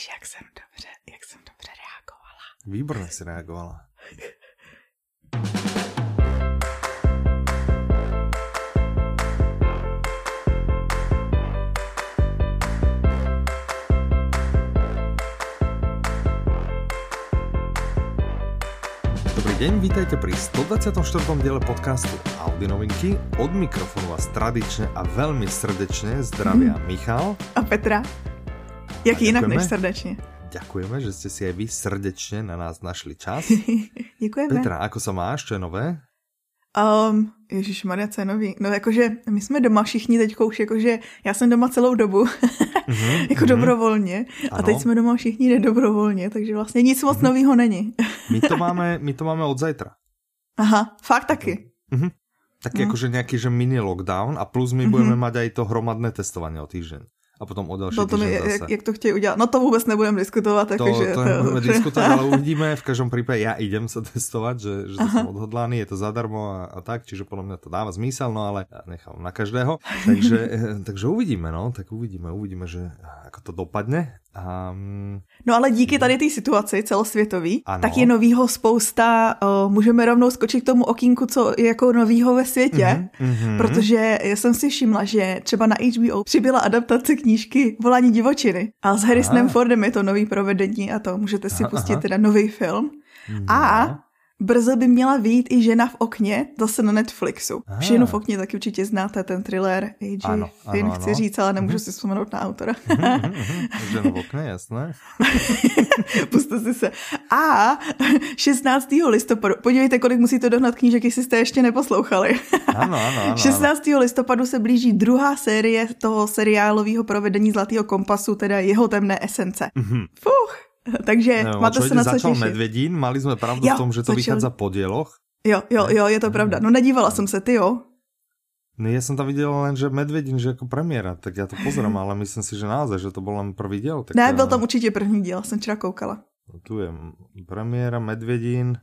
Ježiš, jak jsem dobře, jak jsem dobře reagovala. Výborně si reagovala. Dobrý deň, vítajte pri 124. diele podcastu Audi novinky. Od mikrofonu vás tradične a veľmi srdečne zdravia Mhm. Michal. A Petra? Jak A jinak děkujeme. než srdečně. Ďakujeme, že ste si aj vy srdečne na nás našli čas. Děkujeme. Petra, ako sa máš? Čo je nové? Um, Ježíš Maria, co je nový? No jakože my jsme doma všichni teď už, jakože já jsem doma celou dobu, Mhm, jako mhm. dobrovolně. A Ano. teď jsme doma všichni nedobrovolně, takže vlastně nic moc nového není. My to máme, my to máme od zajtra. Aha, fakt taky. Mhm. Taký No. akože nejaký že mini lockdown a plus my budeme mať aj to hromadné testovanie o týždeň. A potom o další No to mi, týždeň jak, zase. jak to chtějí udělat. No to vůbec nebudeme diskutovat. To, jakože, to nebudeme diskutovať, ale uvidíme. V každom prípade ja idem sa testovať, že, že to som odhodlaný, je to zadarmo a, a tak, čiže podľa mňa to dáva zmysel, no ale nechám na každého. Takže, eh, takže uvidíme, no, tak uvidíme, uvidíme, že ako to dopadne. Mm, No ale díky tady té situaci celosvětový, Ano. tak je novýho spousta, o, můžeme rovnou skočit k tomu okýnku, co je jako novýho ve světě, mhm. protože já jsem si všimla, že třeba na HBO přibyla adaptace knížky Volání divočiny a s Harrisonem. Fordem je to nový provedení a to můžete si Aha, pustit aha. teda nový film. No. A brzo by měla vyjít i Žena v okně, zase na Netflixu. Aha. Ženu v okně taky určitě znáte, ten thriller A.G. Ano, Finn, ano, chci ano. říct, ale nemůžu si vzpomenout na autora. Mhm, mhm. Žena v okne, jasné. Puste si se. A 16. listopadu, podívejte, kolik musíte dohnat knížek, jestli jste ještě neposlouchali. Ano, ano, ano. 16. listopadu se blíží druhá série toho seriálového provedení Zlatého kompasu, teda jeho temné esence. Mhm. Fuch. Takže Neviem, máte se na co začal těšit. Medvedín, mali sme pravdu Jo, v tom, že to začal- vychádza po dieloch. Jo, jo, jo, je to pravda. No nedívala jsem se, ty jo. No ja som tam videl len, že Medvedin, že ako premiéra, tak ja to pozriem, ale myslím si, že naozaj, že to bol len prvý diel. Tak Ne, byl tam určitě první díl, jsem včera koukala. Tu je premiéra Medvedín,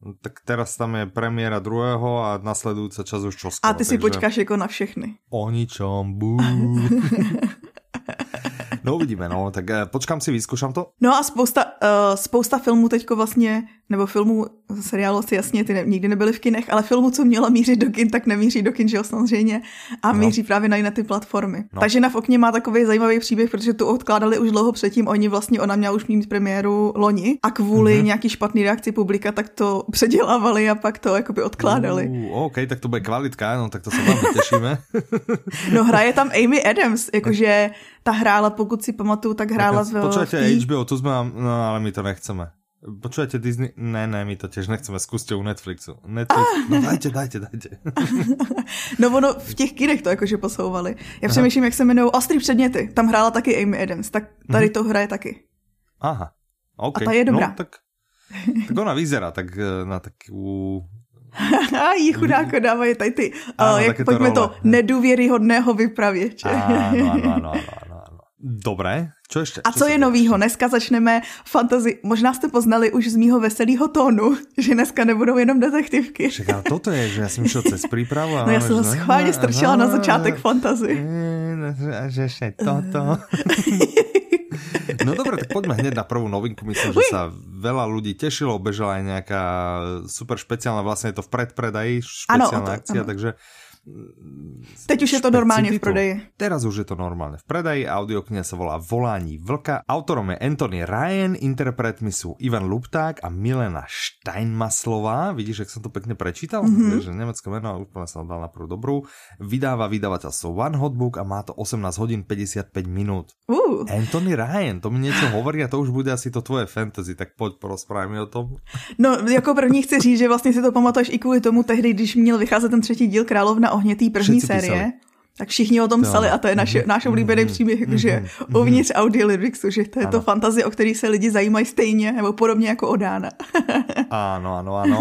No, tak teraz tam je premiéra druhého a nasledujúca čas už čoskoro. A ty si takže počkáš jako na všechny. O ničom, bú. No uvidíme, no, tak eh, počkám si, vyskúšam to. No a spousta, uh, spousta filmů teďko vlastně, nebo filmů, seriálu si jasně, ty ne, nikdy nebyly v kinech, ale filmů, co měla mířit do kin, tak nemíří do kin, že jo, samozřejmě. A No. míří právě na jiné ty platformy. No. Takže na v okně má takový zajímavý příběh, protože tu odkládali už dlouho předtím, oni vlastně, ona měla už mít premiéru loni a kvůli Mhm. mm-hmm. nějaký špatný reakci publika, tak to předělávali a pak to jakoby odkládali. Uh, OK, tak to bude kvalitka, no tak to sa veľmi tešíme. No hraje tam Amy Adams, jakože ta hrála, pokud si pamatuju, tak hrála v, Počujete, v HBO, tu sme vám, no ale my to nechceme. Počujete Disney? Ne, ne, my to tiež nechceme, skúste u Netflixu. Netflix, no dajte, dajte, dajte. No ono v těch kinech to jakože posouvali. Já přemýšlím, jak se jmenují Ostrý předměty. Tam hrála taky Amy Adams, tak tady Mhm. to hraje taky. Aha, OK. A ta je dobrá. No, tak, tak ona vyzerá tak eh, na. A jí chudáko dávají tady ty, Áno, uh, jak pojďme to, role. nedůvěryhodného vypravěče. Áno, áno, áno, áno, Dobre, čo ešte? A co je novýho? Dneska začneme fantasy. Možná jste poznali už z mýho veselého tónu, že dneska nebudou jenom detektivky. Ale toto je, že ja som išiel cez prípravu a... No já jsem ho schválně strčila na začátek fantasy. Eh, no, že- ešte toto. No dobre, tak poďme hneď na prvú novinku. Myslím, že sa veľa ľudí tešilo. Bežala aj nejaká super špeciálna, vlastne je to v predpredaji, Ano, špeciálna o to- akcia, ano. takže Teď už je to normálně v prodeji. Teraz už je to normálne v predaji, audiokniha sa volá Volání vlka, autorom je Anthony Ryan, interpretmi sú Ivan Lupták a Milena Steinmaslová, vidíš, jak som to pekne prečítal? Mhm. Mm-hmm. že nemecké meno, úplne som dal na prvú dobrú. Vydáva vydavateľstvo One Hotbook a má to 18 hodín 55 minút. Uh. Anthony Ryan, to mi niečo hovorí a to už bude asi to tvoje fantasy, tak poď porozprávaj mi o tom. No, jako první chci říct, že vlastně si to pamatuješ i kvůli tomu tehdy, když měl vycházet ten třetí díl Královna ohně té první série. písali. Tak všichni o tom Jo. psali a to je naše, náš oblíbený příběh, že uvnitř audio lyricsu, že to je to Ano. fantazie, o který se lidi zajímají stejně nebo podobně jako o Dána. Áno, áno, áno.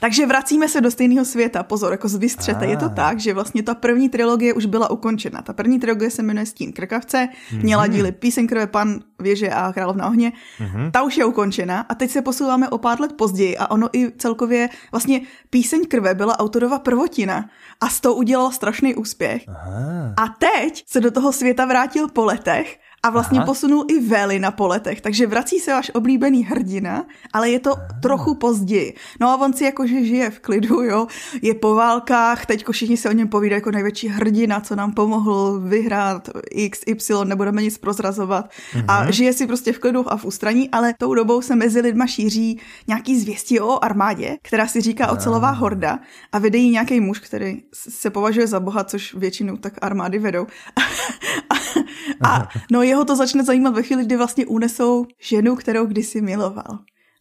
Takže vracíme se do stejného světa. Pozor, jako zvystřete. Je to Ah. tak, že vlastně ta první trilogie už byla ukončena. Ta první trilogie se jmenuje Stín krkavce, měla díly Píseň krve, Pan věže a Královna ohně. Ta už je ukončena a teď se posouváme o pár let později a ono i celkově vlastně Píseň krve byla autorova prvotina a s tou udělala strašný úspěch. Aha. A. Teď se do toho světa vrátil po letech a vlastně Aha. posunul i Veli na poletech, takže vrací se váš oblíbený hrdina, ale je to Aha. trochu později. No a on si jakože žije v klidu, jo, je po válkách, teďko všichni se o něm povídají jako největší hrdina, co nám pomohl vyhrát X, Y, nebudeme nic prozrazovat mhm. a žije si prostě v klidu a v ústraní, ale tou dobou se mezi lidma šíří nějaký zvěstí o armádě, která si říká ocelová horda a vede jí nějaký muž, který se považuje za boha, což většinou tak armády vedou. a no jeho to začne zajímat ve chvíli, kdy vlastně unesou ženu, kterou kdysi miloval.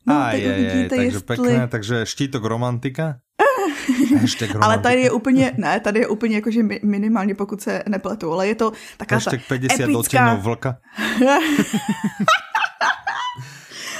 No, a je, je, takže jestli... pekné, takže štítok romantika? ale tady je úplně, ne, tady je úplně jakože minimálně, pokud se nepletu, ale je to taková Hashtag 50 epická... vlka.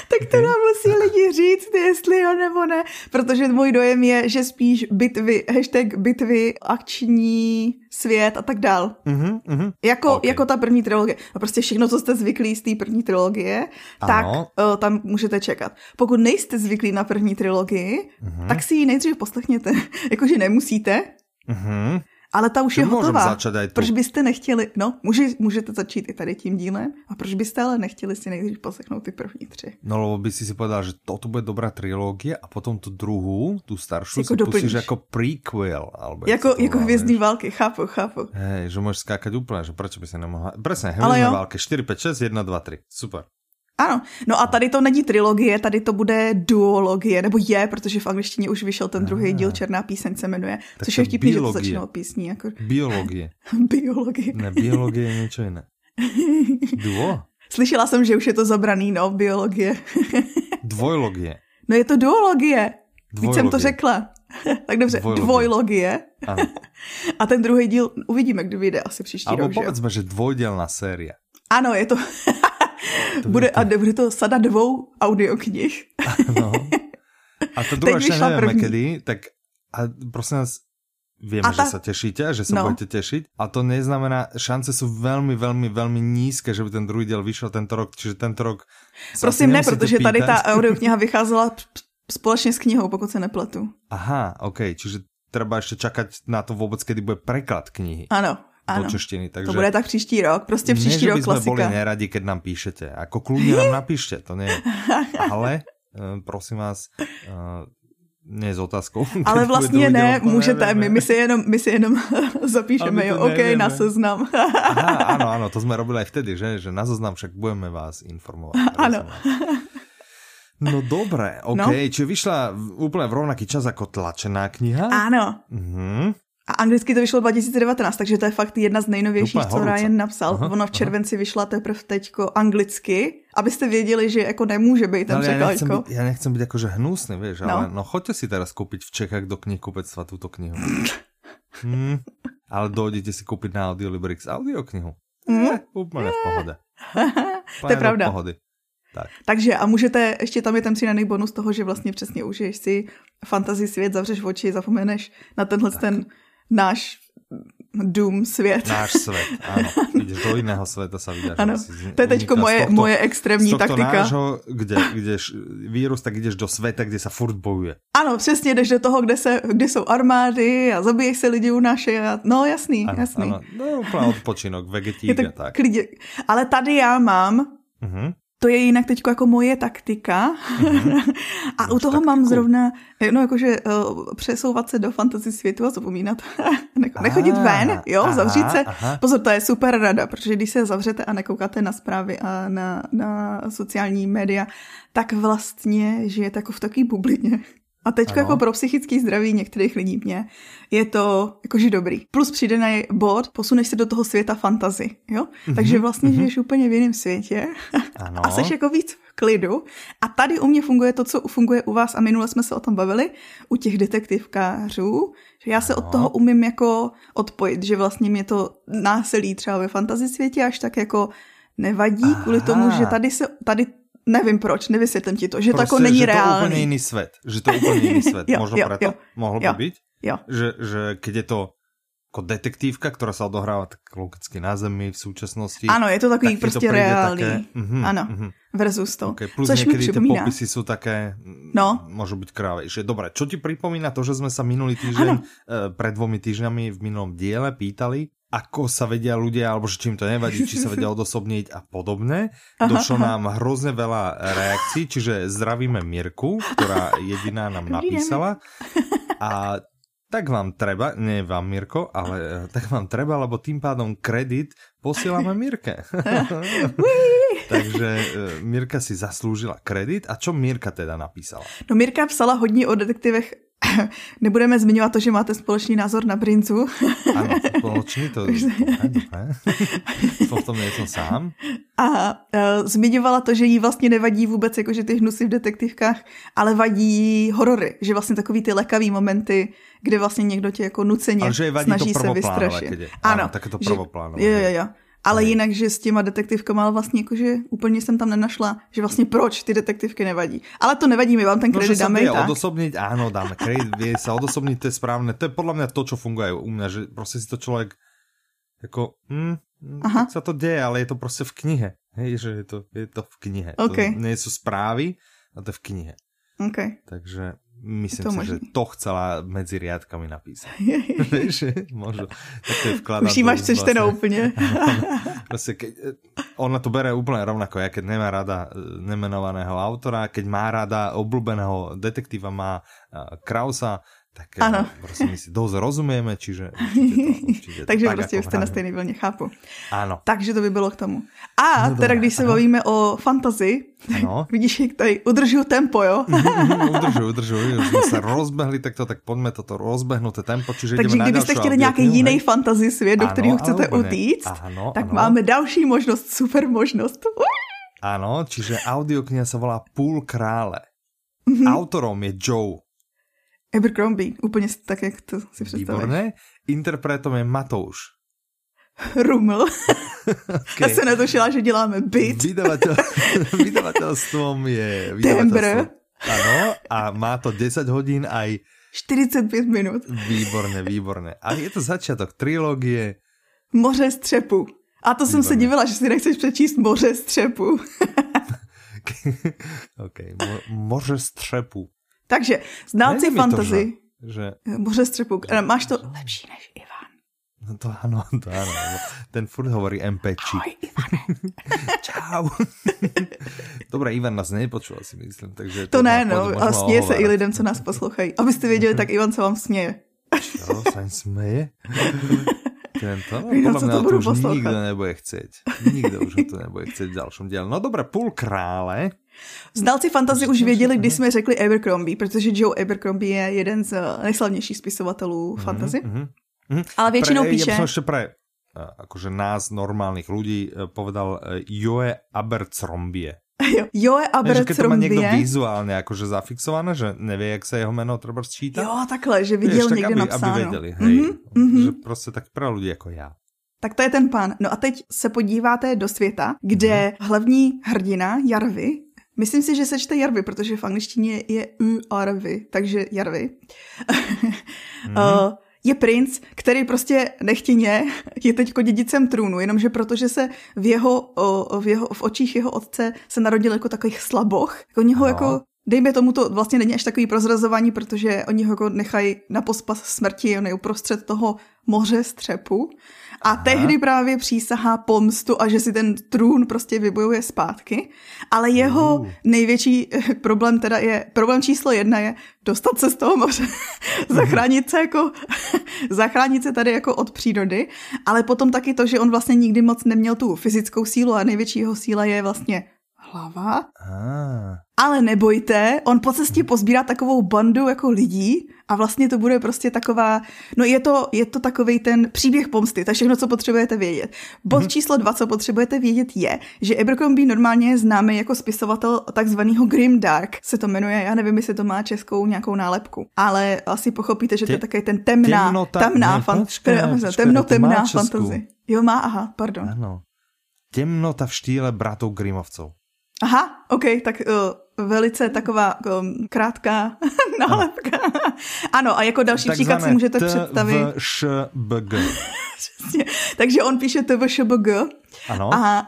tak to nám musí lidi říct, jestli jo nebo ne, protože můj dojem je, že spíš bitvy, hashtag bitvy, akční svět a tak dál. Uh-huh. Jako, okay. jako ta první trilogie. A prostě všechno, co jste zvyklí z té první trilogie, ano. tak uh, tam můžete čekat. Pokud nejste zvyklí na první trilogii, uh-huh. tak si ji nejdřív poslechněte. Jakože nemusíte, uh-huh. Ale ta už je hotová. Proč byste nechtěli, no, může, můžete začít i tady tím dílem, a proč byste ale nechtěli si nejdřív poslechnout ty první tři? No, lebo by si si povedal, že toto bude dobrá trilogie a potom tu druhou, tu starší, jako si pustíš jako prequel. Alebo jako, jako hvězdní války, chápu, chápu. Hej, že můžeš skákať úplně, že proč by se nemohla... Presne, hvězdní války, 4, 5, 6, 1, 2, 3, super. Ano, no a tady to není trilogie, tady to bude duologie, nebo je, protože v angličtině už vyšel ten druhý díl Černá píseň se jmenuje, tak což je vtipný, že to začínalo písní. Jako... Biologie. biologie. Ne, biologie je něco jiné. Duo? Slyšela jsem, že už je to zabraný, no, biologie. Dvojlogie. No je to duologie. Víc jsem to řekla. tak dobře, dvojlogie. dvojlogie. A ten druhý díl uvidíme, kdy vyjde asi příští Albo rok. Povedzme, že dvojdělná série. Ano, je to... To bude, to... a bude to sada dvou audioknih. no. A to druhá ešte nevieme první. kedy, tak a prosím vás, Vieme, ta... že sa tešíte, že sa no. budete tešiť. A to neznamená, šance sú veľmi, veľmi, veľmi nízke, že by ten druhý diel vyšel tento rok. Čiže tento rok... Prosím, ne, protože pýtať. tady ta audiokniha vycházela společně s knihou, pokud se nepletu. Aha, ok. Čiže treba ešte čakať na to vôbec, kedy bude preklad knihy. Ano, ano, do češtiny. Takže... To bude tak příští rok, prostě příští ne, rok klasika. Ne, boli neradi, keď nám píšete. Ako kľudne nám napíšte, to nie. Ale, eh, prosím vás, eh, ne s otázkou. Ale vlastně ne, můžete, my, my, si jenom, my si jenom zapíšeme, jo, OK, nevieme. na seznam. Aha, ano, ano, to jsme robili aj vtedy, že, že na seznam však budeme vás informovat. Ano. No dobré, OK, no? čiže vyšla úplně v rovnaký čas jako tlačená kniha? Ano. Uh-huh. A anglicky to vyšlo 2019, takže to je fakt jedna z nejnovějších, co Ryan napsal. Aha, Ona v červenci aha. vyšla teprve teďko anglicky, abyste věděli, že jako nemůže být ten překlad. Já, nechcem být, já nechcem být jakože hnusný, víš, no. ale no choďte si teraz koupit v Čechách do knihkupectva tuto knihu. hmm, ale dojdete si koupit na Audiolibrix audioknihu. Mm. Eh, úplně v pohode. to je pravda. Pohody. Tak. Takže a můžete, ještě tam je ten přidaný bonus toho, že vlastně přesně užiješ si fantasy svět, zavřeš oči, zapomeneš na tenhle tak. ten náš dům, svět. Náš svět, ano. Do jiného světa se vydáš. Ano, to je teďko moje, tohto, moje extrémní z taktika. Nášho, kde, kdež vírus, tak jdeš do světa, kde se furt bojuje. Ano, přesně jdeš do toho, kde, se, kde jsou armády a zabiješ se lidi unášejí. A... No jasný, ano, jasný. Ano, no úplně odpočinok, vegetík a tak. Klidě. Ale tady já mám uh-huh. To je jinak teď jako moje taktika. Mm-hmm. a u toho taktiku. mám zrovna, no jakože uh, přesouvat se do fantasy světu a zapomínat. Nechodit ah, ven, jo, aha, zavřít se. Aha. Pozor, to je super rada, protože když se zavřete a nekoukáte na zprávy a na, na sociální média, tak vlastně žijete jako v takové bublině. A teď jako pro psychický zdraví některých lidí mě je to jakože dobrý. Plus přidaný bod, posuneš se do toho světa fantazy, jo? Mm-hmm, Takže vlastně mm-hmm. žiješ úplně v jiném světě ano. a seš jako víc v klidu. A tady u mě funguje to, co funguje u vás a minule jsme se o tom bavili, u těch detektivkářů, že já se ano. od toho umím jako odpojit, že vlastně mě to násilí třeba ve fantasy světě až tak jako nevadí Aha. kvůli tomu, že tady se tady nevím proč, nevysvětlím ti to, že prostě, to jako není že reálný. to úplně jiný svět, že to úplně jiný svět, jo, možno jo, preto, jo, mohlo jo, by být, jo. Že, že keď je to jako detektívka, která se odohrává tak logicky na zemi v současnosti. Ano, je to takový tak prostě to reálný. Také, uh-huh, ano, uh-huh. versus to. Okay, plus Což někdy ty popisy jsou také, no. můžou být krávejšie. Dobre, čo ti připomíná to, že jsme se minulý týždeň, uh, pred dvomi týždňami v minulom diele pýtali, ako sa vedia ľudia, alebo že či im to nevadí, či sa vedia odosobniť a podobne. Došlo nám hrozne veľa reakcií, čiže zdravíme Mirku, ktorá jediná nám napísala. A tak vám treba, nie vám Mirko, ale tak vám treba, lebo tým pádom kredit posielame Mirke. Takže e, Mirka si zaslúžila kredit. A čo Mirka teda napísala? No Mirka psala hodně o detektivech Nebudeme zmiňovat to, že máte společný názor na princu. Ano, společný to... to v tom nejsem sám. A uh, zmiňovala to, že jí vlastně nevadí vůbec jakože ty hnusy v detektivkách, ale vadí horory, že vlastně takový ty lekavý momenty, kde vlastně někdo tě jako nuceně ale že vadí snaží to se vystrašit. Ano, ano, tak je to prvoplánové. Jo, jo, jo. Ale jinak, že s těma detektivkama vlastně jakože úplně jsem tam nenašla, že vlastně proč ty detektivky nevadí. Ale to nevadí, my vám ten kredit no, dáme i tak. odosobniť, áno, dáme kredit, vie sa odosobniť, to je správne. To je podľa mňa to, čo funguje u mňa, že prostě si to člověk jako, hm, Aha. sa to deje, ale je to prostě v knihe. Hej, že je to, je to v knihe. Okay. To nie sú správy, a to je v knihe. Okay. Takže Myslím si, možný. že to chcela medzi riadkami napísať. Možno. Tak to je Už jí máš přečtenou vlastne, úplně. Proste, keď, e, ona to bere úplne rovnako, ja keď nemá rada e, nemenovaného autora, keď má rada obľúbeného detektíva, má Krausa, tak ano. prostě my si dosť rozumieme, čiže určite to, určite to Takže tak, prostě už jste na stejné vlně, chápu. Ano. Takže to by bylo k tomu. A no, teda, když se ano. bavíme o fantazi, ano. vidíš, jak tady udržuju tempo, jo? udržuju, udržuju, už jsme se rozbehli, tak to tak pojďme toto rozbehnuté tempo, čiže Takže kdybyste chtěli nějaký jiný fantasy svět, do kterého chcete utíct, ano, tak ano. máme další možnost, super možnost. Ano, čiže audiokniha se volá Půl krále. Mm-hmm. Autorom je Joe Abercrombie, úplně tak, jak to si představíš. Výborné. Interpretom je Matouš. Ruml. okay. Já se netušila, že děláme byt. Vydavatel, vydavatelstvom je... Tembr. Ano, a má to 10 hodin aj... 45 minut. Výborné, výborné. A je to začátek trilógie. Moře střepu. A to výborné. jsem se divila, že si nechceš přečíst Moře střepu. ok, Mo Moře střepu. Takže znalci fantasy. To, že, že... Moře střepuk. Že... Máš to lepší než Ivan. No to ano, to ano. Ten furt hovorí MPčík. Ahoj, Ivane. Čau. Dobré, Ivan nás nepočul, si myslím. Takže to, to ne, no, a směje se i lidem, co nás poslouchají. Abyste věděli, tak Ivan se vám směje. Čo, sa směje? Tento? No, podľa mňa to, to už poslouchat. nikto nebude chcieť. Nikdo už to nebude chcieť v ďalšom dielu. No dobré, půl krále. Znalci fantazy už věděli, když jsme řekli Abercrombie, protože Joe Abercrombie je jeden z nejslavnějších spisovatelů mm-hmm, fantazy. Mm-hmm. Ale většinou pre, píše... Ja ešte pre akože nás normálnych ľudí e, povedal Joe Abercrombie. Jo, Joe Abercrombie. Keď to má někdo vizuálně jakože zafixované, že neví, jak se jeho jméno třeba sčítá. Jo, takhle, že viděl Víš, někde aby, napsáno. Aby věděli, hej, mm-hmm, že prostě tak pro lidi jako já. Tak to je ten pán. No a teď se podíváte do světa, kde mm-hmm. hlavní hrdina Jarvy Myslím si, že se čte Jarvy, protože v angličtině je u Arvy, takže Jarvy. mm. Je princ, který prostě nechtěně je teď dědicem trůnu, jenomže protože se v jeho, v, jeho, v očích jeho otce se narodil jako takový slaboch. Oni ho jako Dejme tomu to vlastně není až takový prozrazování, protože oni ho jako nechají na pospas smrti, on je uprostřed toho moře střepu a tehdy právě přísahá pomstu a že si ten trůn prostě vybojuje zpátky. Ale jeho uh. největší eh, problém teda je, problém číslo jedna je dostat se z toho moře, zachránit se jako, zachránit se tady jako od přírody, ale potom taky to, že on vlastně nikdy moc neměl tu fyzickou sílu a největší jeho síla je vlastně hlava. Ah. Ale nebojte, on po cestě pozbírá takovou bandu jako lidí a vlastně to bude prostě taková, no je to, je to takový ten příběh pomsty, to je všechno, co potřebujete vědět. Bod mm-hmm. číslo dva, co potřebujete vědět je, že Abercrombie normálně je známý jako spisovatel takzvaného Dark, se to jmenuje, já nevím, jestli to má českou nějakou nálepku, ale asi pochopíte, že to je takový ten temná, temnota, temná, ne, fan, počkej, počkej, temno, temná fantasy. Jo, má, aha, pardon. Ano. Temnota v štýle bratov Grimovcov. Aha, ok, tak uh, velice taková um, krátká nálepka. ano, a jako další Takzvané příklad si můžete představit. TVŠBG. Takže on píše TVŠBG. Ano. A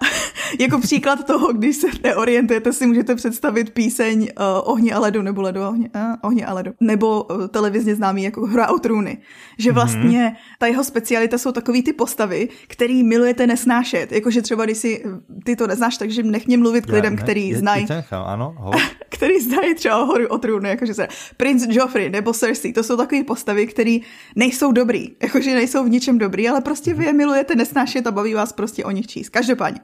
jako příklad toho, když se neorientujete, si můžete představit píseň uh, Ohně a ledu, nebo ledu a ohně, uh, ohně a ledu, nebo uh, televizně známý jako Hra o trůny. Že mhm. vlastně mm-hmm. ta jeho specialita jsou takový ty postavy, který milujete nesnášet. Jakože třeba, když si ty to neznáš, takže nech mě mluvit k lidem, který znají. Ano, který znají třeba horu o trůny, jakože se Prince Joffrey nebo Cersei, to jsou takové postavy, které nejsou dobrý, jakože nejsou v ničem dobrý, ale prostě vy je milujete nesnášet a baví vás prostě o nich číst. Každopádně.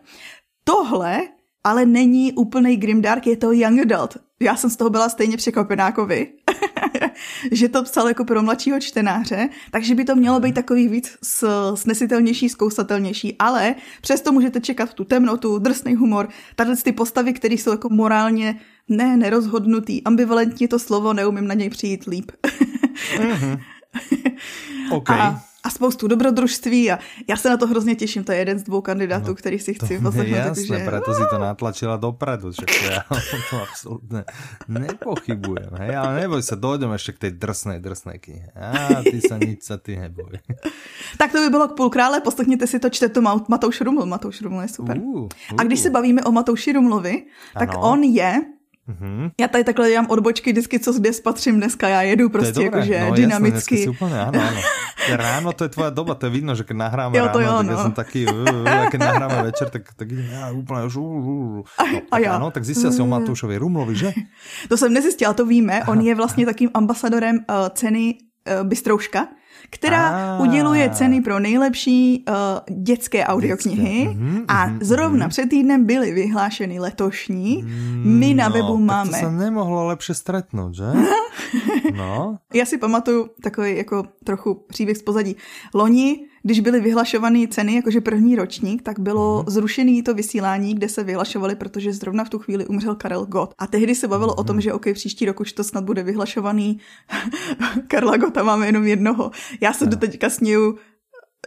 Tohle ale není úplný grimdark, je to young adult. Já jsem z toho byla stejně překvapená jako vy, že to psal jako pro mladšího čtenáře, takže by to mělo být takový víc snesitelnější, zkousatelnější, ale přesto můžete čekat tu temnotu, drsný humor, tady ty postavy, které jsou jako morálně ne nerozhodnutý, ambivalentní to slovo, neumím na něj přijít líp. mm-hmm. Okay. A a spoustu dobrodružství a já se na to hrozně těším, to je jeden z dvou kandidátů, no, který si chci poslechnout. Jasné, takže... preto si to natlačila dopredu, že to já to absolutně nepochybujem, hej, ale neboj se, dojdeme ještě k té drsné, drsné knihe. A ty se nic sa ty neboj. tak to by bylo k půl krále, poslechněte si to, čte to Matouš Ruml, Matouš Ruml je super. Uh, uh. A když se bavíme o Matouši Rumlovi, tak ano. on je Mm-hmm. Já tady takhle dělám odbočky vždycky, co kde spatřím dneska. Já jedu prostě jakože no, dynamicky. Jasné, úplně, ano, ano. Ráno to je tvoja doba, to je vidno, že když nahráme jo, to ráno, jo, tak no. já jsem taky, keď nahráme večer, tak, tak idem já úplně už. No, a, já. Ano, tak zjistil si o Matoušovi Rumlovi, že? To jsem nezjistila, to víme. On je vlastně takým ambasadorem uh, ceny uh, Bystrouška která ah. uděluje ceny pro nejlepší uh, dětské audioknihy mm-hmm, a mm-hmm, zrovna mm-hmm. před týdnem byly vyhlášeny letošní. Mm, My na no, webu máme. Tak to se nemohlo lepše stretnout, že? no. Já si pamatuju takový jako trochu příběh z pozadí. Loni když byly vyhlašované ceny, jakože první ročník, tak bylo mm. zrušený to vysílání, kde se vyhlašovali, protože zrovna v tu chvíli umřel Karel Gott. A tehdy se bavilo o tom, mhm. že OK, příští rok už to snad bude vyhlašovaný. Karla Gota máme jenom jednoho. Já se do teďka sněju,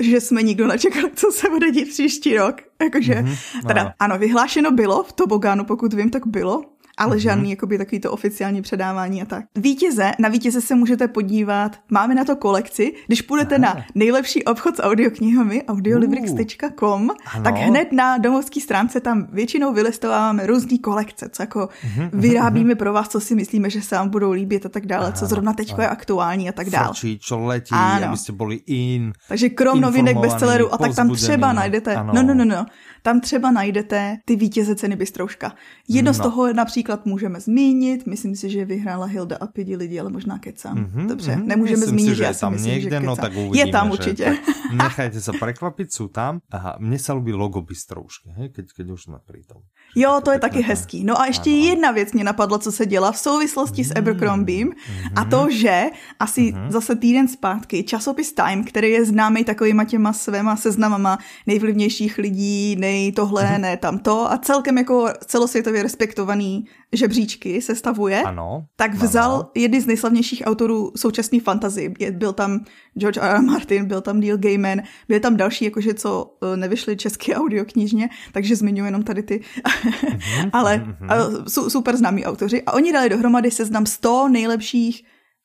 že jsme nikdo nečekali, co se bude dít příští rok. Jakože, mm-hmm, teda, ano, vyhlášeno bylo v Tobogánu, pokud vím, tak bylo, ale mm-hmm. žádný jakoby takový to oficiální předávání a tak. Vítěze, na vítěze se můžete podívat, máme na to kolekci, když půjdete Aha. na nejlepší obchod s audioknihami, audiolibrix.com, uh, tak hned na domovské stránce tam většinou vylistováváme různé kolekce, co jako mm-hmm. vyrábíme pro vás, co si myslíme, že se vám budou líbit a tak dále, Aha. co zrovna teď je aktuální a tak dále. Frčí, čo letí, ano. abyste byli in. Takže krom novinek bestsellerů a tak tam třeba najdete, ano. no, no, no, no, tam třeba najdete ty vítěze ceny Bystrouška. Jedno no. z toho například můžeme zmínit, myslím si, že vyhrála Hilda a pěti lidi, ale možná kecám. Mm-hmm, Dobře, mm-hmm. nemůžeme myslím zmínit, si, že já tam myslím, někde, že no tak uvidíme, Je tam určitě. Nechajte se prekvapit, jsou tam. Aha, mně se líbí logo Bystroušky, hej, keď, keď už jsme pri tom. Jo, to je taky hezký. No a ještě ano. jedna věc mě napadla, co se dělá v souvislosti s mm. Abercrombiem mm-hmm. a to, že asi mm-hmm. zase týden zpátky časopis Time, který je známý takovýma těma svýma seznamama nejvlivnějších lidí, nej tohle, mm-hmm. ne tamto a celkem jako celosvětově respektovaný žebříčky sestavuje, ano, tak vzal ano. jedny z nejslavnějších autorů současné fantazy. Byl tam George R. R. Martin, byl tam Neil Gaiman, byly tam další, jakože co e, nevyšly české audioknižně, takže zmiňuji jenom tady ty, mm-hmm, ale mm-hmm. super známí autoři. A oni dali dohromady seznam 100 nejlepších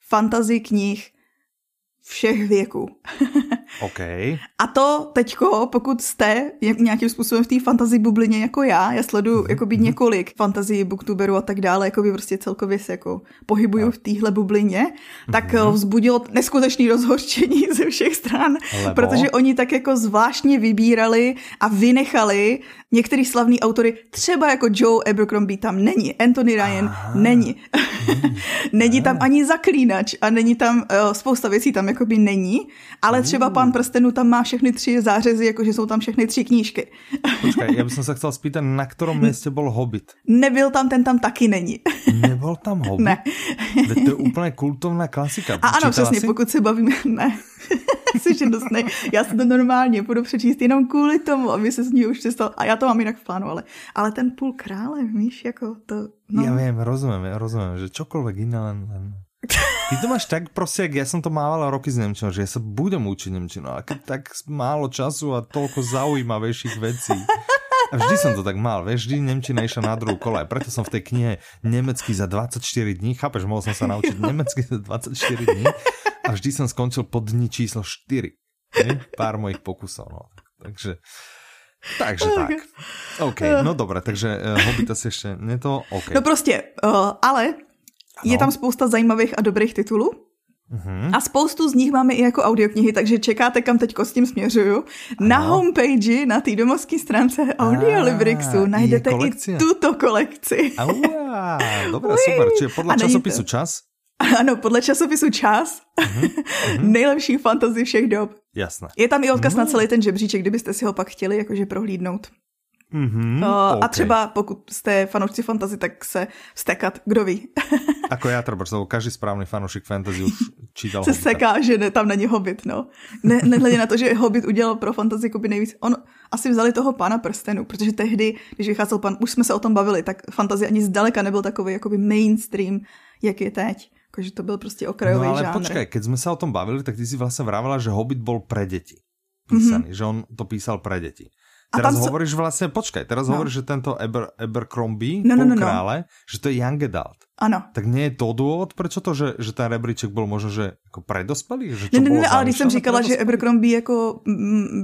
fantasy knih všech věků. OK. A to teďko, pokud jste nějakým způsobem v té fantasy bublině jako já, já sleduju mm-hmm. jakoby několik fantasy booktuberů a tak dále, jakoby prostě celkově se jako pohybuju no. v téhle bublině, mm-hmm. tak eh, vzbudilo neskutečný rozhořčení ze všech stran, Lebo? protože oni tak jako zvláštně vybírali a vynechali některý slavný autory, třeba jako Joe Abercrombie tam není, Anthony Ryan Aha. není, není tam ani zaklínač a není tam, uh, spousta věcí tam jakoby není, ale třeba pán prstenů tam má všechny tři zářezy, jakože jsou tam všechny tři knížky. Počkej, já bych se chtěl spýtat, na kterém městě byl Hobbit? Nebyl tam, ten tam taky není. Nebyl tam Hobbit? Ne. to je úplně kultovná klasika. A ano, přesně, si? pokud se bavíme, ne. Jsi žedostnej. Já si to normálně budu přečíst jenom kvůli tomu, aby se z ní už přestal. A já to mám jinak v plánu, ale, ale ten půl krále, víš, jako to... No. Já vím, rozumím, já rozumím, že čokoliv jiné, len, len Ty to máš tak prostě, jak ja som to mával roky s Nemčinou, že ja sa budem učiť Nemčinu, ale keď tak málo času a toľko zaujímavejších vecí. A vždy som to tak mal, vieš, vždy Nemčina išla na druhú kole. Preto som v tej knihe nemecky za 24 dní, chápeš, mohol som sa naučiť nemecky za 24 dní a vždy som skončil pod dní číslo 4. Ne? Pár mojich pokusov, no. Takže Takže tak. OK, no dobré, takže uh, Hobbita si ještě ne to, OK. No prostě, uh, ale ano. je tam spousta zajímavých a dobrých titulů. Uh-huh. A spoustu z nich máme i jako audioknihy, takže čekáte, kam teď s tím směřuju. Ano. Na homepage, na té domovské stránce Audiolibrixu najdete i tuto kolekci. Aua, dobré, super. Čiže podle časopisu to... Čas? Ano, podle časopisu Čas. Uh-huh. Nejlepší fantasy všech dob. Jasné. Je tam i odkaz no. na celý ten žebříček, kdybyste si ho pak chtěli jakože prohlídnout. Mm-hmm, uh, okay. A třeba pokud jste fanoušci fantasy, tak se stekat, kdo ví. Ako já třeba, každý správný fanoušek fantasy už čítal Se seká, že ne, tam není Hobbit, no. Ne, nehledě na to, že Hobbit udělal pro fantasy jako by nejvíc. On asi vzali toho pána prstenu, protože tehdy, když vycházel pan, už jsme se o tom bavili, tak fantasy ani zdaleka nebyl takový jakoby mainstream, jak je teď. Jakože to byl prostě okrajový no, ale žánr. počkej, keď jsme se o tom bavili, tak ty si vlastně vravila, že Hobbit byl pre děti písaný, mm-hmm. že on to písal pre děti. Teraz tam hovoríš so... vlastne, počkaj, teraz no. hovoríš, že tento Aber, Abercrombie, no, no, no, no. krále, že to je young adult. Ano. Tak nie je to důvod, prečo to, že, že ten rebríček byl možno, že jako pre dospělých? Že ne, ne, ne, ale když jsem říkala, že Abercrombie jako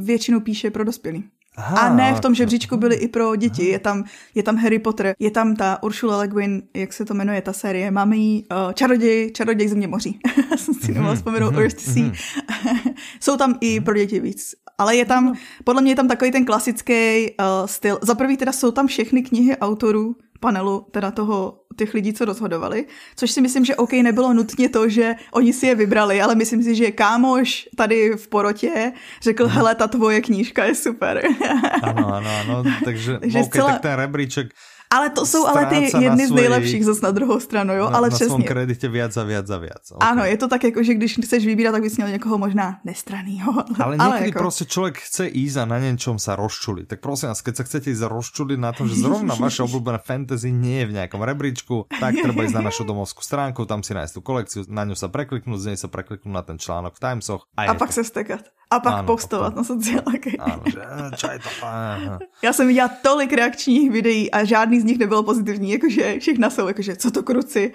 většinou píše pro dospělí. Aha, a ne v tom žebříčku byly i pro děti. Je tam, je tam Harry Potter, je tam ta Ursula Le Guin, jak se to jmenuje, ta série. Máme jí uh, Čaroděj, Čaroděj země moří. jsem si nemohla vzpomenout, Earth Sea. Jsou tam i pro děti víc ale je tam, podle mě je tam takový ten klasický uh, styl. Za prvý teda jsou tam všechny knihy autorů panelu, teda toho, těch lidí, co rozhodovali, což si myslím, že OK, nebylo nutně to, že oni si je vybrali, ale myslím si, že kámoš tady v porotě řekl, hele, ta tvoje knížka je super. ano, ano, ano, takže, takže OK, celá... tak ten rebríček ale to jsou ale ty jedny z nejlepších zase na druhou stranu, jo, na, ale na přesně. Na kreditě víc a víc a víc. Okay. Ano, je to tak jako, že když chceš vybírat, tak bys měl někoho možná nestranýho. Ale, ale někdy jako... prostě člověk chce jít a na něčem se rozčulit. Tak prosím vás, keď se chcete jít rozčulit na tom, že zrovna vaše obľúbené fantasy nie je v nějakom rebríčku, tak treba jít na našu domovskou stránku, tam si nájsť tu kolekciu, na ňu se prekliknout, z něj se prekliknout na ten článok v Timesoch. A, a pak to. se stekat. A pak ano, postovat na sociálky. Ano, že čo je to? Aha. Já jsem viděla tolik reakčních videí a žádný z nich nebyl pozitivní, jakože všechna jsou, jakože co to kruci.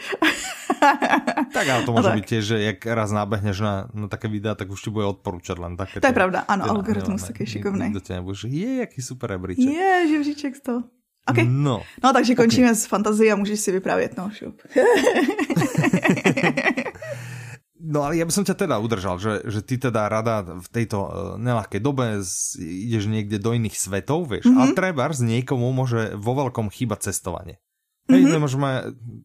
tak ale to může být že jak raz nábehneš na, na také videa, tak už ti bude odporučat len také. To je pravda, ano, algoritmus taky šikovný. Nikdo tě nebude, je, jaký super rebríček. Je, živříček z toho. Okay. No. no, takže končíme okay. s fantazií a můžeš si vyprávět, no, šup. No ale ja by som ťa teda udržal, že, že ty teda rada v tejto uh, nelahkej dobe z, ideš niekde do iných svetov, vieš, mm -hmm. a treba z niekomu môže vo veľkom chýbať cestovanie. Mm -hmm. Hej, nemôžeme,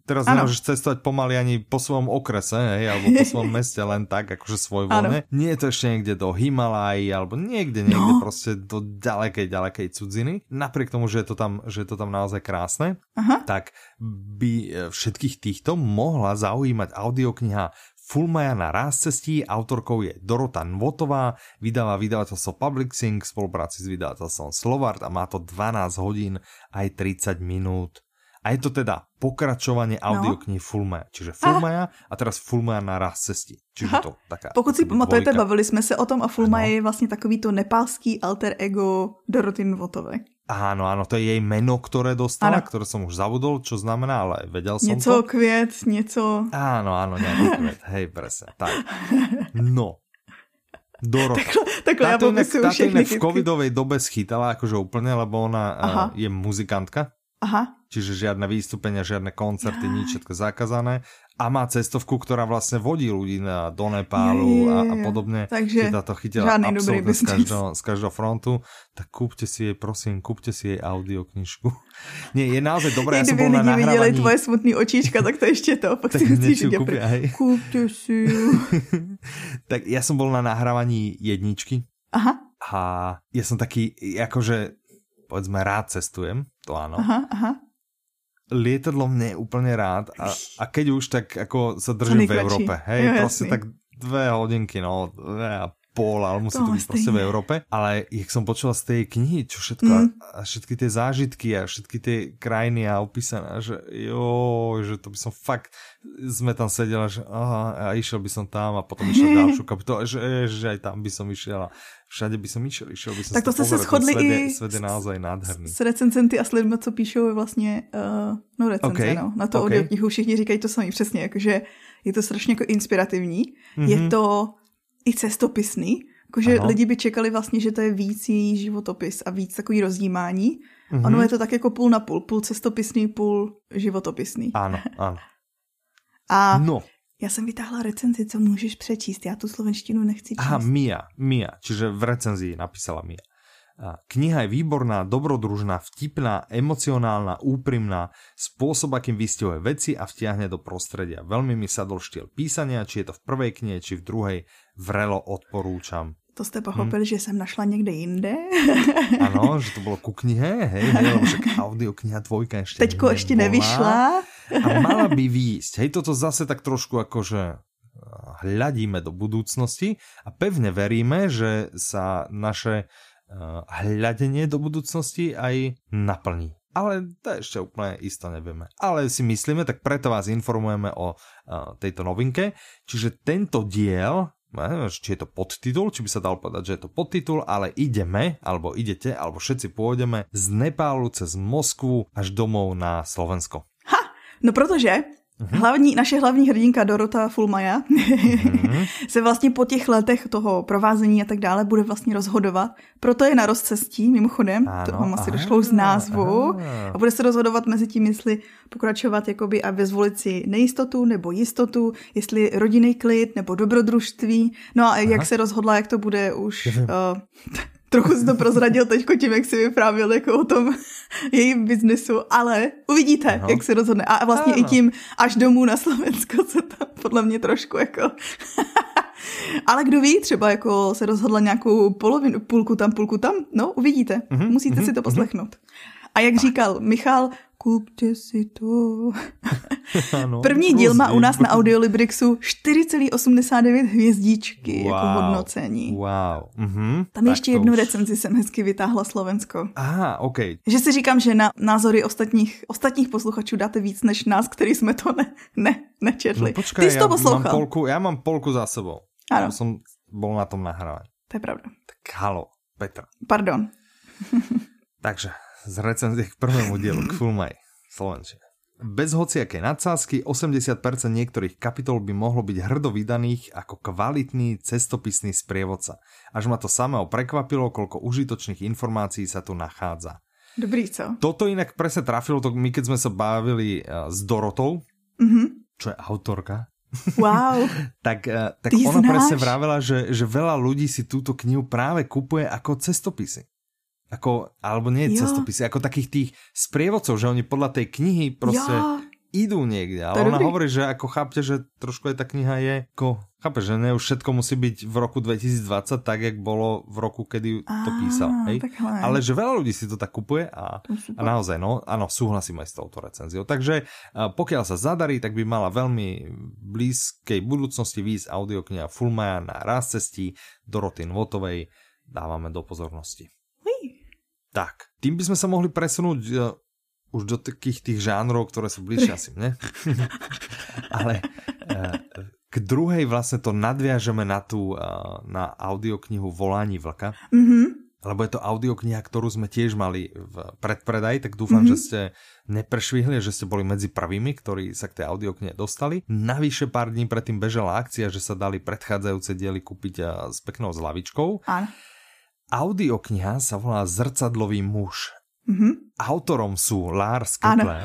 teraz ano. nemôžeš cestovať pomaly ani po svojom okrese, hej, alebo po svojom meste len tak, akože svoj voľne. Nie je to ešte niekde do Himalají, alebo niekde, niekde no. prostě do ďalekej, ďalekej cudziny. Napriek tomu, že je to tam, že je to tam naozaj krásne, Aha. tak by e, všetkých týchto mohla zaujímať audiokniha Fulmaja na ráz cestí, autorkou je Dorota Nvotová, vydáva vydavateľstvo Publixing v spolupráci s vydavateľstvom Slovart a má to 12 hodín aj 30 minút. A je to teda pokračovanie no. audioknihy no. Fulmaja. Čiže Fulmaja a teraz Fulmaja na ráz cestí. Čiže Aha. to taká Pokud si pamatujete, bavili jsme se o tom a Fulmaja no. je vlastně takový to nepálský alter ego Doroty Nvotové. Áno, áno, to je jej meno, ktoré dostala, ano. ktoré som už zabudol, čo znamená, ale vedel som Něco to. květ, něco... Áno, áno, nejaký květ, hej, presne, tak. No, Doro. Takhle, takhle táto ja popisuju všechny v covidovej dobe schytala akože úplne, lebo ona Aha. je muzikantka. Aha. Čiže žiadne výstupenia, žiadne koncerty, nič všetko zakázané a má cestovku, ktorá vlastne vodí ľudí na, do Nepálu je, je, je. A, a podobne. Takže teda to chytila absolútne z každého, z každého frontu. Tak kúpte si jej, prosím, kúpte si jej audioknižku. Nie, je naozaj dobré, ja som bol na nahrávaní... viděli tvoje smutný očička, tak to ešte to. Pak tak si musíš kúpia, hej. Kúpte si ju. tak ja som bol na nahrávaní jedničky. Aha. A ja som taký, akože, povedzme, rád cestujem, to áno. Aha, aha lietadlo mne úplne rád a, a keď už, tak ako sa držím v Európe. Hej, jo, proste tak dve hodinky, no, dve a pol, ale musí to, to byť proste v Európe. Ale jak som počula z tej knihy, čo všetko, mm. a všetky tie zážitky a všetky tie krajiny a opísané, že jo, že to by som fakt, sme tam sedeli, že aha, a išiel by som tam a potom išiel ďalšiu kapitolu, že, že aj tam by som išiel a všade by som išiel, išiel by som Tak to jste se shodli i svet je naozaj nádherný. s recenzenty a s lidmi, co píšou vlastně, uh, no recenze, okay. no, na to okay. audioknihu, všichni říkají to samý, přesně, jakože je to strašně jako inspirativní, mm-hmm. je to i cestopisný, Jakože lidi by čekali vlastně, že to je víc její životopis a víc takový rozdímání. Mm-hmm. Ono je to tak jako půl na půl. Půl cestopisný, půl životopisný. Ano, ano. A no. já jsem vytáhla recenzi, co můžeš přečíst. Já tu slovenštinu nechci číst. Aha, Mia, Mia. Čiže v recenzii napísala Mia. Kniha je výborná, dobrodružná, vtipná, emocionálna, úprimná, spôsob, akým vystihuje veci a vtiahne do prostredia. Veľmi mi sadol štýl písania, či je to v prvej knihe, či v druhej, vrelo odporúčam. To jste pochopili, hmm. že jsem našla někde jinde? ano, že to bylo ku knihe, hej, hej lebo však kniha dvojka ještě Teďko ještě nevyšla. A mala by výjsť. Hej, toto zase tak trošku akože hľadíme do budúcnosti a pevne veríme, že sa naše Eh, hľadenie do budúcnosti aj naplní. Ale to ešte úplne isto nevieme. Ale si myslíme, tak preto vás informujeme o uh, tejto novinke. Čiže tento diel, či je to podtitul, či by sa dal povedať, že je to podtitul, ale ideme, alebo idete, alebo všetci pôjdeme z Nepálu cez Moskvu až domov na Slovensko. Ha, no protože Mm-hmm. Hlavní, naše hlavní hrdinka Dorota Fulmaja mm-hmm. se vlastně po těch letech toho provázení a tak dále bude vlastně rozhodovat. Proto je na rozcestí, mimochodem, ano, to vám asi došlo z názvu. Aha. A bude se rozhodovat mezi tím, jestli pokračovat jakoby a vyzvolit si nejistotu nebo jistotu, jestli rodinný klid nebo dobrodružství. No a Aha. jak se rozhodla, jak to bude už... Uh, trochu si to prozradil teď tím, jak si vyprávěl jako o tom jejím biznesu, ale uvidíte, ano. jak se rozhodne. A vlastně ano. i tím až domů na Slovensko, co tam podle mě trošku jako... ale kdo ví, třeba jako se rozhodla nějakou polovinu, půlku tam, půlku tam, no uvidíte, mm-hmm, musíte mm-hmm, si to mhm. poslechnout. A jak říkal Michal, kupte si to. ano, První díl má u nás na Audiolibrixu 4,89 hvězdičky wow, jako hodnocení. Wow. Mm-hmm. Tam ještě jednu už... recenzi jsem hezky vytáhla Slovensko. Aha, OK. Že si říkám, že na názory ostatních, ostatních posluchačů dáte víc než nás, který jsme to ne, ne, nečetli. No, počkej, Ty jsi to poslouchal. Mám polku, já mám polku za sebou. Ano. Já jsem bol na tom nahrávání. To je pravda. Tak halo, Petr. Pardon. Takže z recenzie k prvému dielu, k Fulmaj, Slovenčine. Bez hociaké nadsázky 80% niektorých kapitol by mohlo byť hrdo vydaných ako kvalitný cestopisný sprievodca. Až ma to samého prekvapilo, koľko užitočných informácií sa tu nachádza. Dobrý, co? Toto inak presne trafilo, to my keď sme sa bavili uh, s Dorotou, mm-hmm. čo je autorka, Wow. tak uh, tak ona znáš? presne vravela, že, že veľa ľudí si túto knihu práve kupuje ako cestopisy ako, alebo nie jo. cestopisy, ako takých tých sprievodcov, že oni podľa tej knihy proste jo. idú niekde. Ale ona hovorí, že ako chápte, že trošku aj tá kniha je ako, chápe, že ne už všetko musí byť v roku 2020 tak, jak bolo v roku, kedy to písal. Hej? Ale že veľa ľudí si to tak kupuje a, a naozaj, no, áno, súhlasím aj s touto recenziou. Takže pokiaľ sa zadarí, tak by mala veľmi blízkej budúcnosti výjsť audiokniha Fulmaja na ráz cestí Doroty Votovej dávame do pozornosti. Tak, tým by sme sa mohli presunúť uh, už do takých tých žánrov, ktoré sú bližšie asi, ne? Ale uh, k druhej vlastne to nadviažeme na tú, uh, na audioknihu Volání vlka. Mm-hmm. Lebo je to audiokniha, ktorú sme tiež mali v predpredaj, tak dúfam, mm-hmm. že ste neprešvihli, že ste boli medzi prvými, ktorí sa k tej audioknihe dostali. Navyše pár dní predtým bežala akcia, že sa dali predchádzajúce diely kúpiť s peknou zlavičkou. Áno. Audiokniha sa volá Zrcadlový muž. Mm-hmm. Autorom sú Lars Kepler.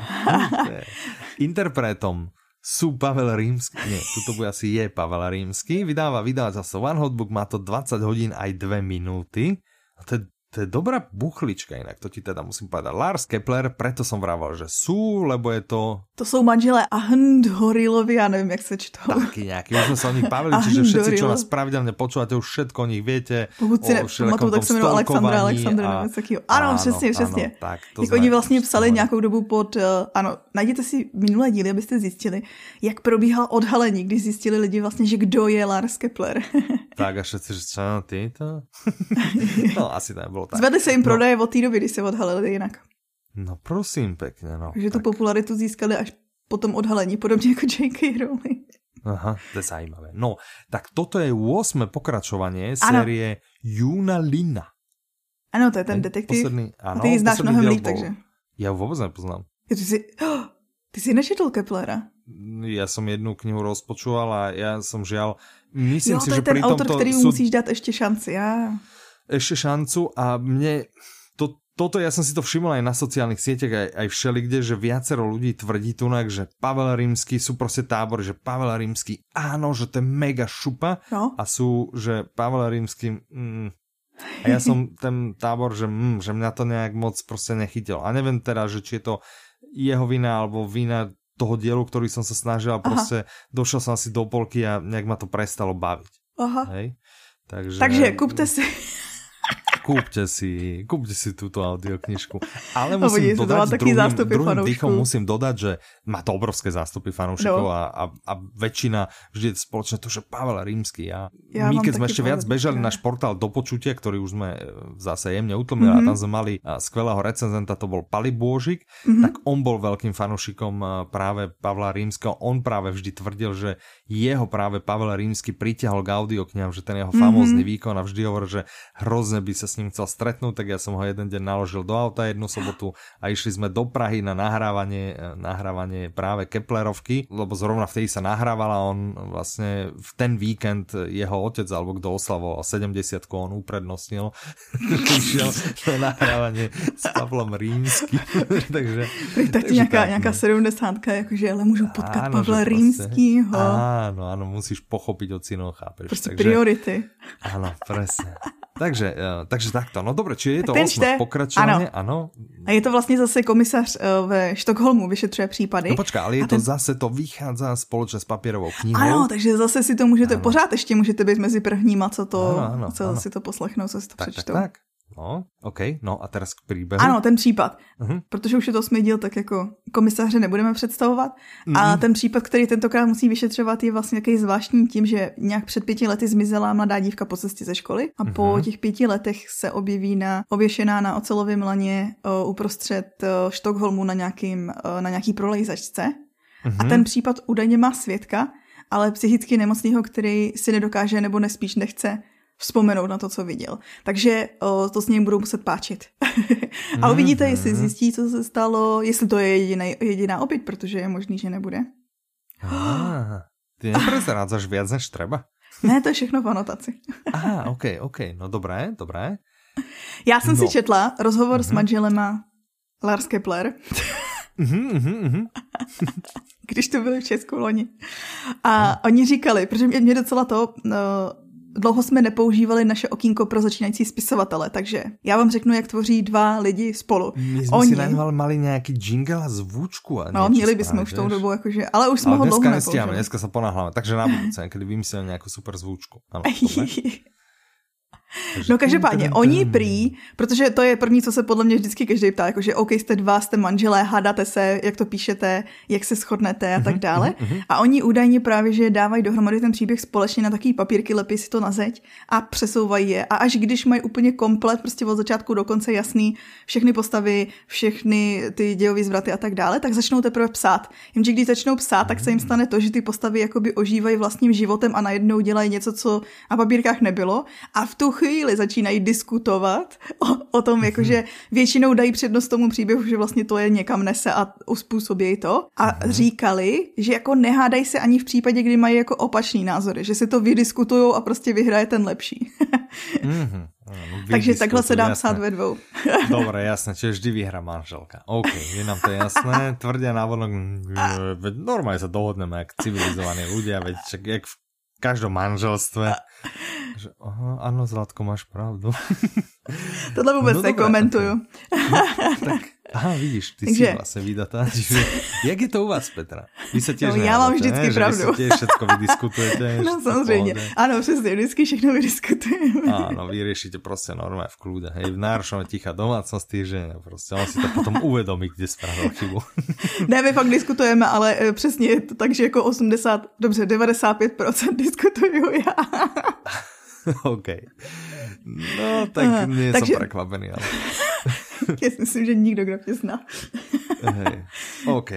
Interpretom sú Pavel Rímsky. Nie, tuto bude asi je Pavel Rímsky. Vydáva vydavateľstvo One Hotbook, má to 20 hodín aj 2 minúty. A to je to je dobrá buchlička inak, to ti teda musím povedať. Lars Kepler, preto som vraval, že sú, lebo je to... To jsou manželé Ahnhorilovi, já nevím, jak se čtou. Taky nějaký, už jsme se o nich bavili, čiže všetci, čo nás pravidelně počúvate, už všetko o nich viete. Pokud si nepamatuju, tak se jmenuji Alexandra, Alexandra, a... Ano, přesně, přesně. Tak to jak oni vlastně psali nějakou dobu pod, uh, ano, najděte si minulé díly, abyste zjistili, jak probíhal odhalení, když zjistili lidi vlastně, že kdo je Lars Kepler. tak a všetci, že co, ty to? no, asi to nebylo bylo tak. Zvedli se jim no. prodeje no. od té doby, když se odhalili jinak. No prosím pěkně, no. Takže tu popularitu získali až po tom odhalení, podobně jako J.K. Rowling. Aha, to je zajímavé. No, tak toto je 8. pokračovanie série Juna Lina. Ano, to je ten detektiv. Posledný, ano, ty ji znáš mnohem líp, takže. Já ho vůbec nepoznám. Ty jsi, oh, ty jsi nečetl Keplera? ja som jednu knihu rozpočúval a ja som žiaľ, myslím jo, si, to že je ten pri autor, který sú... musíš dát ještě šanci, já. Ešte šancu a mne to, toto ja som si to všimol aj na sociálnych sieťach, aj, aj všelikde, že viacero ľudí tvrdí tunak, že Pavel Rímsky sú proste tábor, že Pavel Rímsky áno, že to je mega šupa no. a sú, že Pavel Rímsky mm, a ja som ten tábor, že, mm, že mňa to nejak moc proste nechytil. A neviem teda, že či je to jeho vina alebo vina toho dielu, ktorý som sa snažil a proste došiel som asi do polky a nejak ma to prestalo baviť. Aha. Hej? Takže, Takže kúpte si kúpte si, kúpte si túto audioknižku. Ale musím no, dodať, druhým, zástupy druhým dýchom musím dodať, že má to obrovské zástupy fanúšikov No. a, a, a väčšina vždy je spoločne to, že Pavel Rímsky. A Ja my keď sme ešte viac bežali náš portál do počutia, ktorý už sme e, zase jemne utlmili mm-hmm. a tam sme mali a, skvelého recenzenta, to bol Pali Bôžik, mm-hmm. tak on bol veľkým fanúšikom a, práve Pavla Rímskeho. On práve vždy tvrdil, že jeho práve Pavel Rímsky pritiahol k audioknihám, že ten jeho famózny výkon a vždy hovoril, že hrozne by sa s ním chcel stretnúť, tak ja som ho jeden deň naložil do auta jednu sobotu a išli sme do Prahy na nahrávanie, e, nahrávanie práve Keplerovky, lebo zrovna vtedy sa nahrávala on vlastne v ten víkend jeho otec alebo kto oslavoval 70 on uprednostnil išiel na nahrávanie s Pavlom Rímským takže, tak ti nějaká, nějaká 70 jakože, ale můžu potkat Pavla že proste- Rímskýho. Áno, áno, musíš pochopiť od synov, chápeš. Prostě priority. Áno, presne. Takže, eh, takže takto. No dobre, či je to ten osmé čte. pokračovanie? Ano. A je to vlastně zase komisař eh, ve Štokholmu, vyšetřuje případy. No počkaj, ale je A to ten- zase, to vychádza spoločne s papierovou knihou. Ano, takže zase si to můžete, Ano. pořád ještě můžete být mezi prvníma, co to, Ano, ano, co ano. si to poslechnou, co si to tak, tak, přečtou. tak. No, OK, no a teraz k príbehu. Ano, ten případ. Mhm. Protože už je to osmý díl, tak jako komisaře nebudeme představovat. Mhm. A ten případ, který tentokrát musí vyšetřovat, je vlastně takový zvláštní tím, že nějak před pěti lety zmizela mladá dívka po cestě ze školy a po Mhm. těch pěti letech se objeví na, oběšená na ocelovém laně uh, uprostřed uh, Štokholmu na, nějakým, uh, na nějaký prolejzačce. A Mhm. ten případ údajně má svědka, ale psychicky nemocného, který si nedokáže nebo nespíš nechce vzpomenout na to, co viděl. Takže o, to s ním budou muset páčit. a uvidíte, jestli zjistí, co se stalo, jestli to je jediný, jediná oběť, protože je možný, že nebude. Á, ty neprezrádzaš viac než treba? Ne, to je všechno v anotaci. Aha, OK, OK, no dobré, dobré. Já jsem No. si četla rozhovor s manželema Lars Kepler, Mhm, mhm, mhm. když to byli v Česku loni. A oni říkali, protože mě, mě docela to, no, dlouho jsme nepoužívali naše okýnko pro začínající spisovatele, takže já vám řeknu, jak tvoří dva lidi spolu. My sme Oni, si najmval mali nejaký jingle a zvučku. A no, měli bychom už tou dobu, jakože, ale už jsme Ale ho dlouho dneska nepoužili. dneska sa ponáhľame, takže na budúce, kedy vymyslel nejakú super zvučku. Ano, No každopádně, oni prý, protože to je první, co se podle mě vždycky každý ptá, jakože OK, jste dva, jste manželé, hádáte se, jak to píšete, jak se shodnete a tak dále. A oni údajně právě, že dávají dohromady ten příběh společně na takový papírky, lepí si to na zeď a přesouvají je. A až když mají úplně komplet, prostě od začátku do konce jasný, všechny postavy, všechny ty dějové zvraty a tak dále, tak začnou teprve psát. Jenže když začnou psát, tak se jim stane to, že ty postavy jakoby ožívají vlastním životem a najednou dělají něco, co na papírkách nebylo. A v tu chvíli začínají diskutovat o, o tom, jakože většinou dají přednost tomu příběhu, že vlastně to je někam nese a uspůsobí to. A říkali, že jako nehádají se ani v případě, kdy mají jako opačný názory, že si to vydiskutujou a prostě vyhraje ten lepší. Mhm. Áno, Takže takhle se dá psát ve dvou. Dobre, jasné, čiže vždy vyhrá manželka. OK, je nám to jasné. Tvrdia návonok, mm, veď normálne sa dohodneme, jak civilizovaní ľudia, veď jak v každom manželstve. Že, aha, áno, Zlatko, máš pravdu. Tohle vůbec No no, dobré, nekomentuju. tak, aha, vidíš, ty Takže- si vlastne vydatá. Čiže, jak je to u vás, Petra? Vy sa tiež No, já mám vždycky ne? Že pravdu. Vy si tiež všetko vydiskutujete. že No samozřejmě. Ano, přesně, vždycky všechno vydiskutujeme. Áno, vyriešite proste normálne v kľude. Hej, v náročnom tichá domácnosti, že proste on si to potom uvedomí, kde spravil chybu. Ne, my fakt diskutujeme, ale eh, přesně je to tak, že jako 80, dobře, 95% diskutuju já. OK. No, tak Aha, nie takže- som prekvapený, ale Já si myslím, že nikdo, kdo mě zná. hej. OK.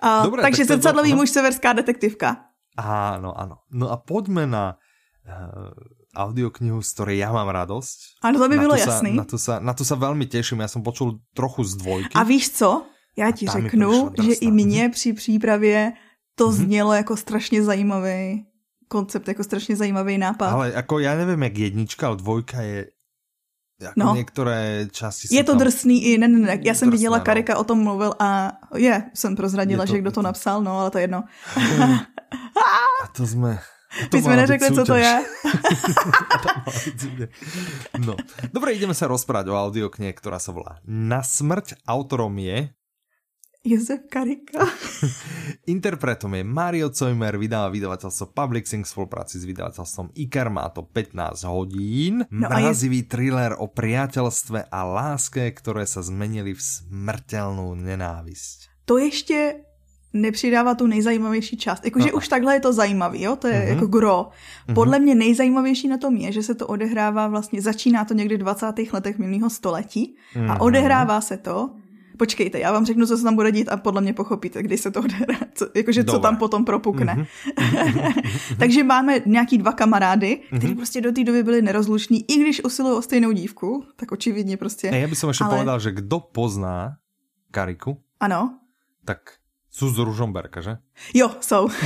A, Dobre, takže tak to- zrcadlový aha. muž, severská detektivka. Áno, áno. No a poďme na uh, audioknihu, z ktorej ja mám radosť. Ano, to by Na bylo to sa, jasný. na, to sa, na to sa veľmi teším. Ja som počul trochu z dvojky. A víš co? Já ti řeknu, že i mě při přípravě to mm-hmm. znělo jako strašně zajímavý koncept, jako strašně zajímavý nápad. Ale jako já nevím, jak jednička, ale dvojka je jako no. některé části Je to tam... drsný i, ne, ne, ne, já jsem drsné, viděla, no. Karika o tom mluvil a je, jsem prozradila, to, že kdo to, to napsal, no, ale to je jedno. a to jsme... To My jsme neřekli, co to je. no. Dobre, ideme sa rozprávať o audioknihe, ktorá sa volá Na smrť. Autorom je Josef Karika. Interpretom je Mario Cojmer, vydáva vydavateľstvo Publixing v spolupráci s vydavateľstvom Iker, má to 15 hodín. No Mrazivý je... thriller o priateľstve a láske, ktoré sa zmenili v smrtelnou nenávisť. To ještě nepřidává tu nejzajímavější část. Jakože už takhle je to zajímavý, jo? to je uh-huh. jako gro. Mhm. Podle uh-huh. mě nejzajímavější na tom je, že se to odehrává vlastně, začíná to někdy v 20. letech minulého století uh-huh. a mhm. odehrává se to počkejte, já vám řeknu, co se tam bude dít a podle mě pochopíte, když se to odehrá, co, jakože Dobre. co tam potom propukne. Mm-hmm. Takže máme nějaký dva kamarády, kteří mm-hmm. prostě do té doby byli nerozluční, i když usilují o stejnou dívku, tak očividně prostě. A já bych ještě ale... povedal, že kdo pozná Kariku, ano. tak jsou z Ružomberka, že? Jo, jsou.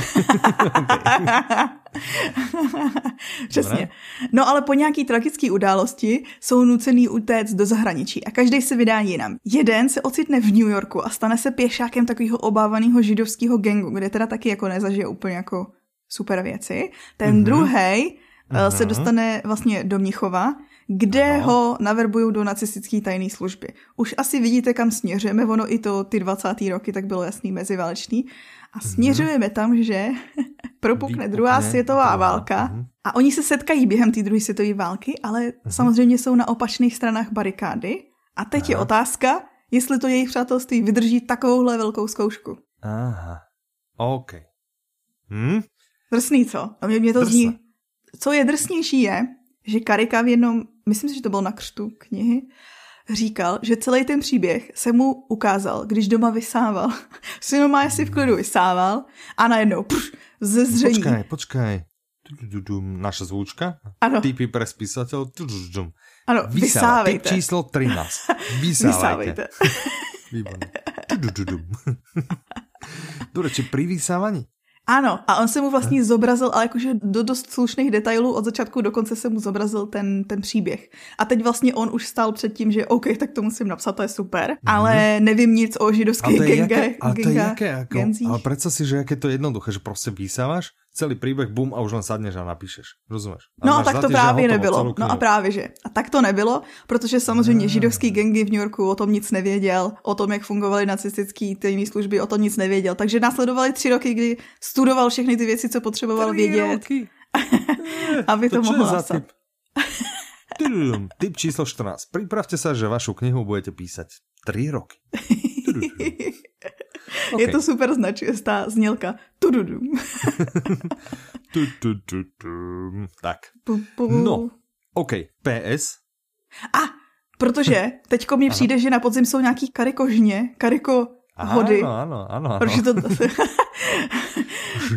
Přesně. No ale po nějaký tragické události jsou nucený utéct do zahraničí a každý se vydá jinam. Jeden se ocitne v New Yorku a stane se pěšákem takového obávaného židovského gengu, kde teda taky jako nezažije úplně jako super věci. Ten mm-hmm. druhý mm-hmm. se dostane vlastně do Mnichova, kde ano. ho naverbují do nacistické tajné služby. Už asi vidíte, kam směřujeme, ono i to ty 20. roky tak bylo jasný meziválečný. A mhm. směřujeme tam, že propukne druhá světová válka mm-hmm. a oni se setkají během té druhé světové války, ale mm-hmm. samozřejmě jsou na opačných stranách barikády. A teď Aha. je otázka, jestli to jejich přátelství vydrží takovouhle velkou zkoušku. Aha, OK. Hm? Drsný, co? A mě, mě to Drsne. zní... Co je drsnější je, že Karika v jednom, myslím si, že to bylo na křtu knihy, říkal, že celý ten příběh se mu ukázal, když doma vysával. Si má si v klidu vysával a najednou pš, ze zření. Počkaj, počkaj. Naša zvučka? Ano. Typy pre spisateľ. Ano, vysávejte. Typ číslo 13. Vysávajte. Výborné. Dobre, či pri vysávaní ano, a on se mu vlastně zobrazil, ale jakože do dost slušných detailů od začátku do konce se mu zobrazil ten, ten příběh. A teď vlastně on už stál před tím, že OK, tak to musím napsat, to je super, mm. ale nevím nic o židovských gengách. Ale to je jaké, jako, ale predstav si, že jaké to je jednoduché, že prostě vysáváš celý příběh, bum, a už len sadneš a napíšeš. Rozumíš? A no a tak to právě nebylo. No a právě, že. A tak to nebylo, protože samozřejmě židovský gengy v New Yorku o tom nic nevěděl, o tom, jak fungovaly nacistické tajné služby, o tom nic nevěděl. Takže následovali tři roky, kdy studoval všechny ty věci, co potřeboval tři vědět. Roky. aby to, to mohl napsat. Typ číslo 14. Pripravte sa, že vašu knihu budete písať 3 roky. Okay. Je to super značka, znělka. Tududum. tak. No, OK. PS. A, protože teďko mi přijde, že na podzim jsou nějaký karikožně, kariko hody. Ano, ano, ano. ano. Protože to...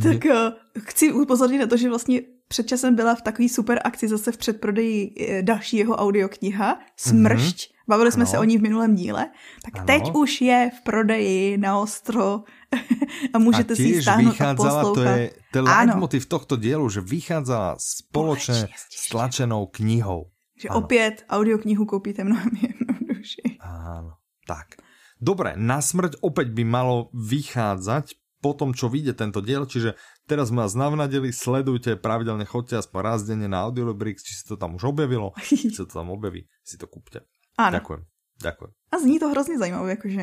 tak uh, chci upozornit na to, že vlastně před časem byla v takové super akci zase v předprodeji eh, další jeho audiokniha Smršť. Mm-hmm. Bavili jsme ano. se o ní v minulém díle. Tak ano. teď už je v prodeji na ostro a můžete a si ji stáhnout a poslouchat. To je, to je leitmotiv tohto dielu, že vychádzala spoločně s tlačenou knihou. Že ano. opět audioknihu koupíte mnohem jednodušší. Áno, tak. Dobre, na smrť opäť by malo vychádzať po tom, čo vyjde tento diel, čiže Teraz sme vás navnadili, sledujte, pravidelne chodte aspoň raz denne na Audiolibrix, či si to tam už objavilo, či sa to tam objaví, si to kúpte. Áno. Ďakujem, ďakujem. A zní to hrozně zajímavé, jakože...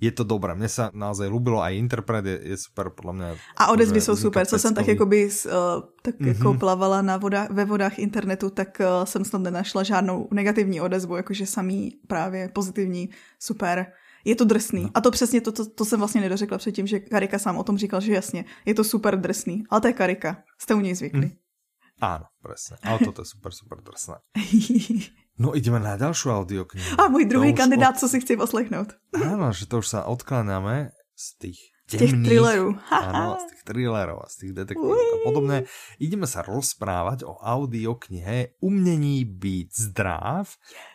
Je to dobré, mně se naozaj ľúbilo, aj interpret je, je super, podle mě. A odezvy jsou super, co jsem tak jakoby uh, tak mm-hmm. jako plavala na vodách, ve vodách internetu, tak uh, jsem snad nenašla žádnou negativní odezvu, jakože samý právě pozitivní, super je to drsný. No. A to přesně to, to, to jsem vlastně nedořekla předtím, že Karika sám o tom říkal, že jasně, je to super drsný. Ale to je Karika. Jste u něj zvyklí. Hm. Áno, presne. Ale toto je super, super drsné. No ideme na ďalšiu audioknihu. A můj druhý kandidát, od... co si chci poslechnout. Áno, že to už sa odkláňame z tých temných. těch thrillerů. Áno, z tých thrillerov a z tých detektívov a podobné. Ideme sa rozprávať o audioknihe Umnení byť zdrav.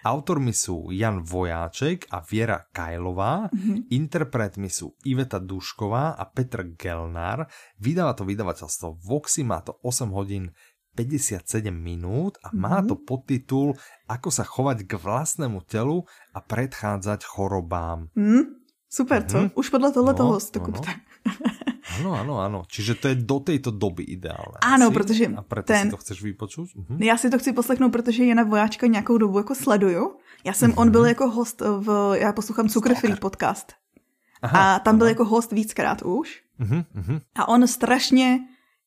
Autormi sú Jan Vojáček a Viera Kajlová. Mm-hmm. Interpretmi sú Iveta Dušková a Petr Gelnár. Vydáva to vydavateľstvo Voxy, má to 8 hodín 57 minút a má to podtitul Ako sa chovať k vlastnému telu a predchádzať chorobám. Mm, super, co? Mm-hmm. Už podle tohle no, toho to no, no. Ano, ano, ano. Čiže to je do této doby ideálné. Ano, asi? protože A proto ten... si to chceš vypočuť? Uh-huh. Já si to chci poslechnout, protože Jana Vojáčka nějakou dobu jako sleduju. Já jsem, uh-huh. on byl jako host v, já poslouchám Cukr Free podcast. Aha, a tam byl aha. jako host víckrát už. Uh-huh, uh-huh. A on strašně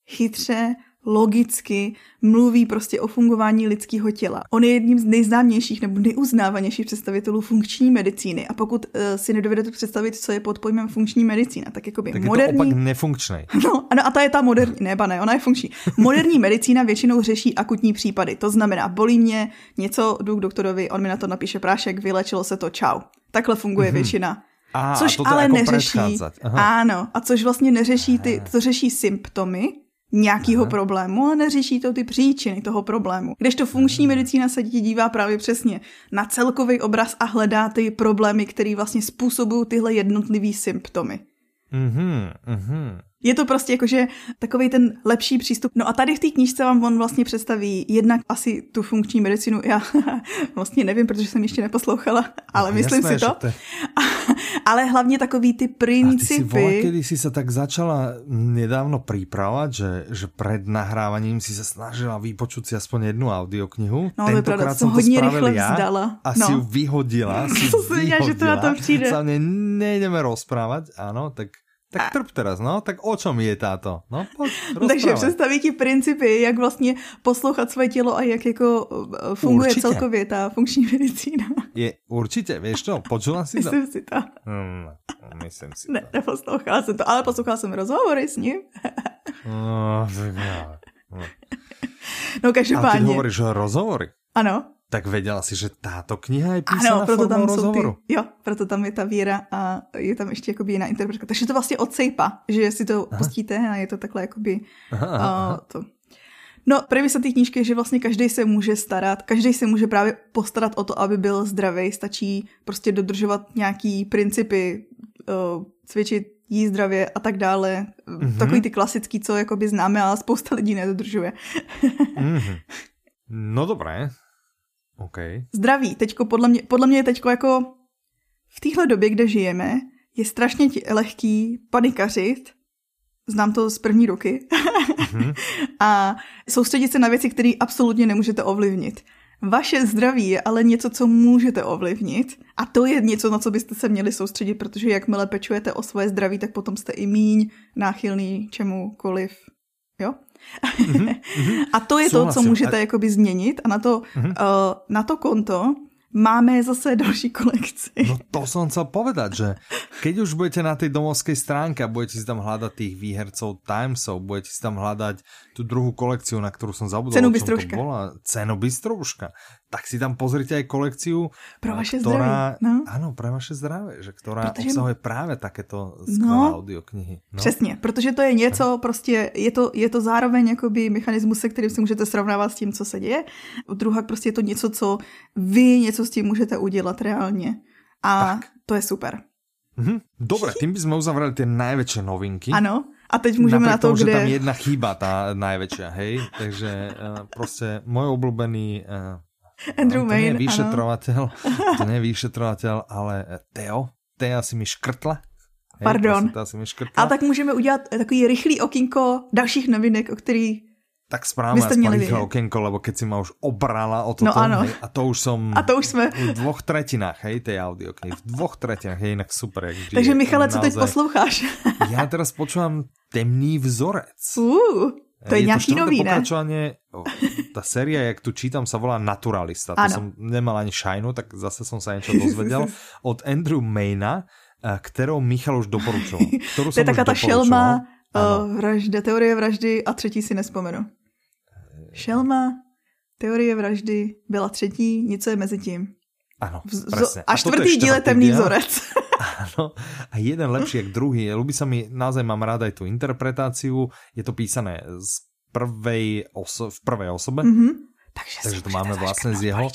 chytře logicky mluví prostě o fungování lidského těla. On je jedním z nejznámějších nebo nejuznávanějších představitelů funkční medicíny a pokud uh, si nedovedete představit, co je pod pojmem funkční medicína, tak jako by tak moderní... je to opak nefunkční. No, ano, a ta je ta moderní, ne, ne, ona je funkční. Moderní medicína většinou řeší akutní případy, to znamená, bolí mě něco, jdu k doktorovi, on mi na to napíše prášek, vylečilo se to, čau. Takhle funguje mm-hmm. většina a, což a ale jako neřeší. Ano, a což vlastně neřeší ty, to řeší symptomy, nějakého problému, ale neřeší to ty příčiny toho problému. Když to funkční medicína se ti dívá právě přesně na celkový obraz a hledá ty problémy, které vlastně způsobují tyhle jednotlivé symptomy. Mm-hmm, mm-hmm. Je to prostě jakože takový ten lepší přístup. No a tady v té knížce vám on vlastně představí jednak asi tu funkční medicínu. Já vlastně nevím, protože jsem ještě neposlouchala, ale no, myslím jasné, si to. Te... ale hlavně takový ty principy. A ty si kedy si se tak začala nedávno připravovat, že, že před nahrávaním si se snažila vypočuť si aspoň jednu audioknihu. No, Tentokrát jsem hodně to rychle já vzdala. A no. si ju vyhodila. Si to vyhodila, že to na to přijde. Sa nejdeme rozprávať, ano, tak tak trp teraz, no, tak o čom je táto? No, poď, Takže představí ti principy, jak vlastně poslouchat své tělo a jak jako eh, funguje určitě. celkově ta funkční medicína. Je, určitě, víš to, počula si to? Myslím si to. Hmm, myslím si ne, to. neposlouchala jsem to, ale poslouchala jsem rozhovory s ním. no, no. no každopádně. A ty hovoríš rozhovory? Ano. Tak věděla si, že táto kniha je písaná ano, proto tam rozhovoru. Ty, jo, proto tam je ta víra a je tam ještě jakoby jiná interpretace. Takže to vlastně od sejpa, že si to aha. pustíte a je to takhle jakoby aha, aha. Uh, to. No, premisa té knížky je, že vlastně každý se může starat, každý se může právě postarat o to, aby byl zdravý, stačí prostě dodržovat nějaký principy, uh, cvičit, jíst zdravě a tak dále. Mm-hmm. Takový ty klasický, co jakoby známe, ale spousta lidí nedodržuje. mm-hmm. No dobré, Okay. Zdraví. Teďko podle mě, podle mě je teďko jako v téhle době, kde žijeme, je strašně lehký panikařit. Znám to z první ruky. Mm-hmm. a soustředit se na věci, které absolutně nemůžete ovlivnit. Vaše zdraví je ale něco, co můžete ovlivnit a to je něco, na co byste se měli soustředit, protože jakmile pečujete o svoje zdraví, tak potom jste i míň náchylný čemukoliv. Jo? Mm-hmm. a to je Souhlasím. to, co můžete a... jakoby změnit a na to, mm-hmm. uh, na to konto máme zase další kolekci. No to som chcel povedať, že keď už budete na tej domovskej stránke a budete si tam hľadať tých výhercov Timesov, budete si tam hľadať tú druhú kolekciu, na ktorú som zabudol, Cenu Bystrouška. to bola. Cenu Bystrouška tak si tam pozrite aj kolekciu, pro vaše ktorá, zdraví, no? Áno, pre vaše zdravie, že ktorá protože... obsahuje právě takéto skvělé no, audioknihy. No? Přesně, protože to je něco, prostě je to, je to zároveň jakoby mechanismus, se kterým si můžete srovnávat s tím, co se děje. Druhá prostě je to něco, co vy něco s tím můžete udělat reálně. A tak. to je super. Mhm. Dobre, tým by sme uzavreli tie najväčšie novinky. Ano, a teď můžeme na to, tomu, kde... že tam jedna chyba, tá najväčšia, hej? Takže uh, prostě môj obľúbený uh, Andrew to Main, nie je vyšetrovateľ, to nie je vyšetrovateľ, ale Teo. Teo si mi škrtla. Hej, Pardon. To asi mi škrtla. A tak můžeme udělat takový rychlý okinko dalších novinek, o který tak správame aspoň rýchle okienko, lebo keď si ma už obrala o toto, no, ano. hej, a to už som a to už jsme. v dvoch tretinách, hej, tej audioknihy, v dvoch tretinách, je inak super. Jak vždy, Takže Michale, co teď posloucháš? ja teraz počúvam Temný vzorec. Uh. To je, je nějaký to nový, ne? ta séria, jak tu čítam, sa volá Naturalista. To ano. som nemal ani šajnu, tak zase som sa niečo dozvedel. Od Andrew Mayna, eh, kterou Michal už doporučoval. To je taká ta šelma, uh, vražda, teorie vraždy a třetí si nespomenu. Šelma, teorie vraždy byla třetí, něco je mezi tím. Ano, presne. A, a čtvrtý díl je temný vzorec. Áno, a jeden lepší jak druhý. Ľubí sa mi, naozaj mám rád aj tú interpretáciu. Je to písané z prvej oso- v prvej osobe. Mhm. Takže, Takže to máme vlastne z jeho...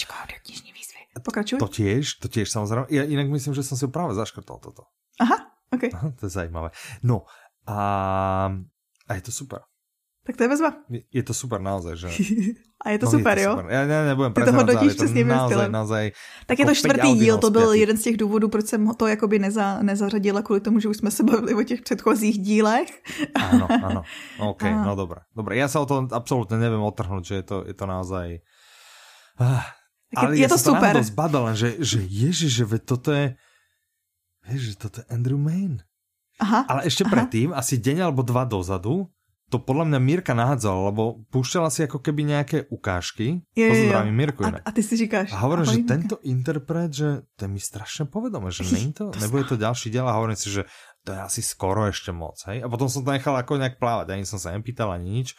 Pokračuj. To tiež, to tiež samozrejme. Ja inak myslím, že som si práve zaškrtal toto. Aha, ok. Aha, to je zajímavé. No a, a je to super. Tak to je bezva. Je, to super naozaj, že... A je to no, super, je to jo? Super. Já ne, nebudem Ty to hodnotíš přesně naozaj, naozaj, Tak je to čtvrtý díl, to byl jeden z těch důvodů, proč jsem to jakoby neza, nezařadila kvůli tomu, že už jsme se bavili o těch předchozích dílech. Ano, ano. OK, a... no dobré. Dobré, já se o to absolutně nevím otrhnout, že je to, je to naozaj... Ah, ale je, je to super. to zbadal, že, že ježiš, že toto je... Ježiš, toto je Andrew Main. Aha, ale ešte aha. predtým, asi deň alebo dva dozadu, to podľa mňa Mirka nahádzala, lebo púšťala si ako keby nejaké ukážky. Je, to zdravím Mirku a, a ty si říkáš. A hovorím, že tento interpret, že to je mi strašne povedomé, že není to, to nebude to ďalší diel a hovorím si, že to je asi skoro ešte moc, hej. A potom som to nechal ako nejak plávať, ani som sa nepýtal ani nič.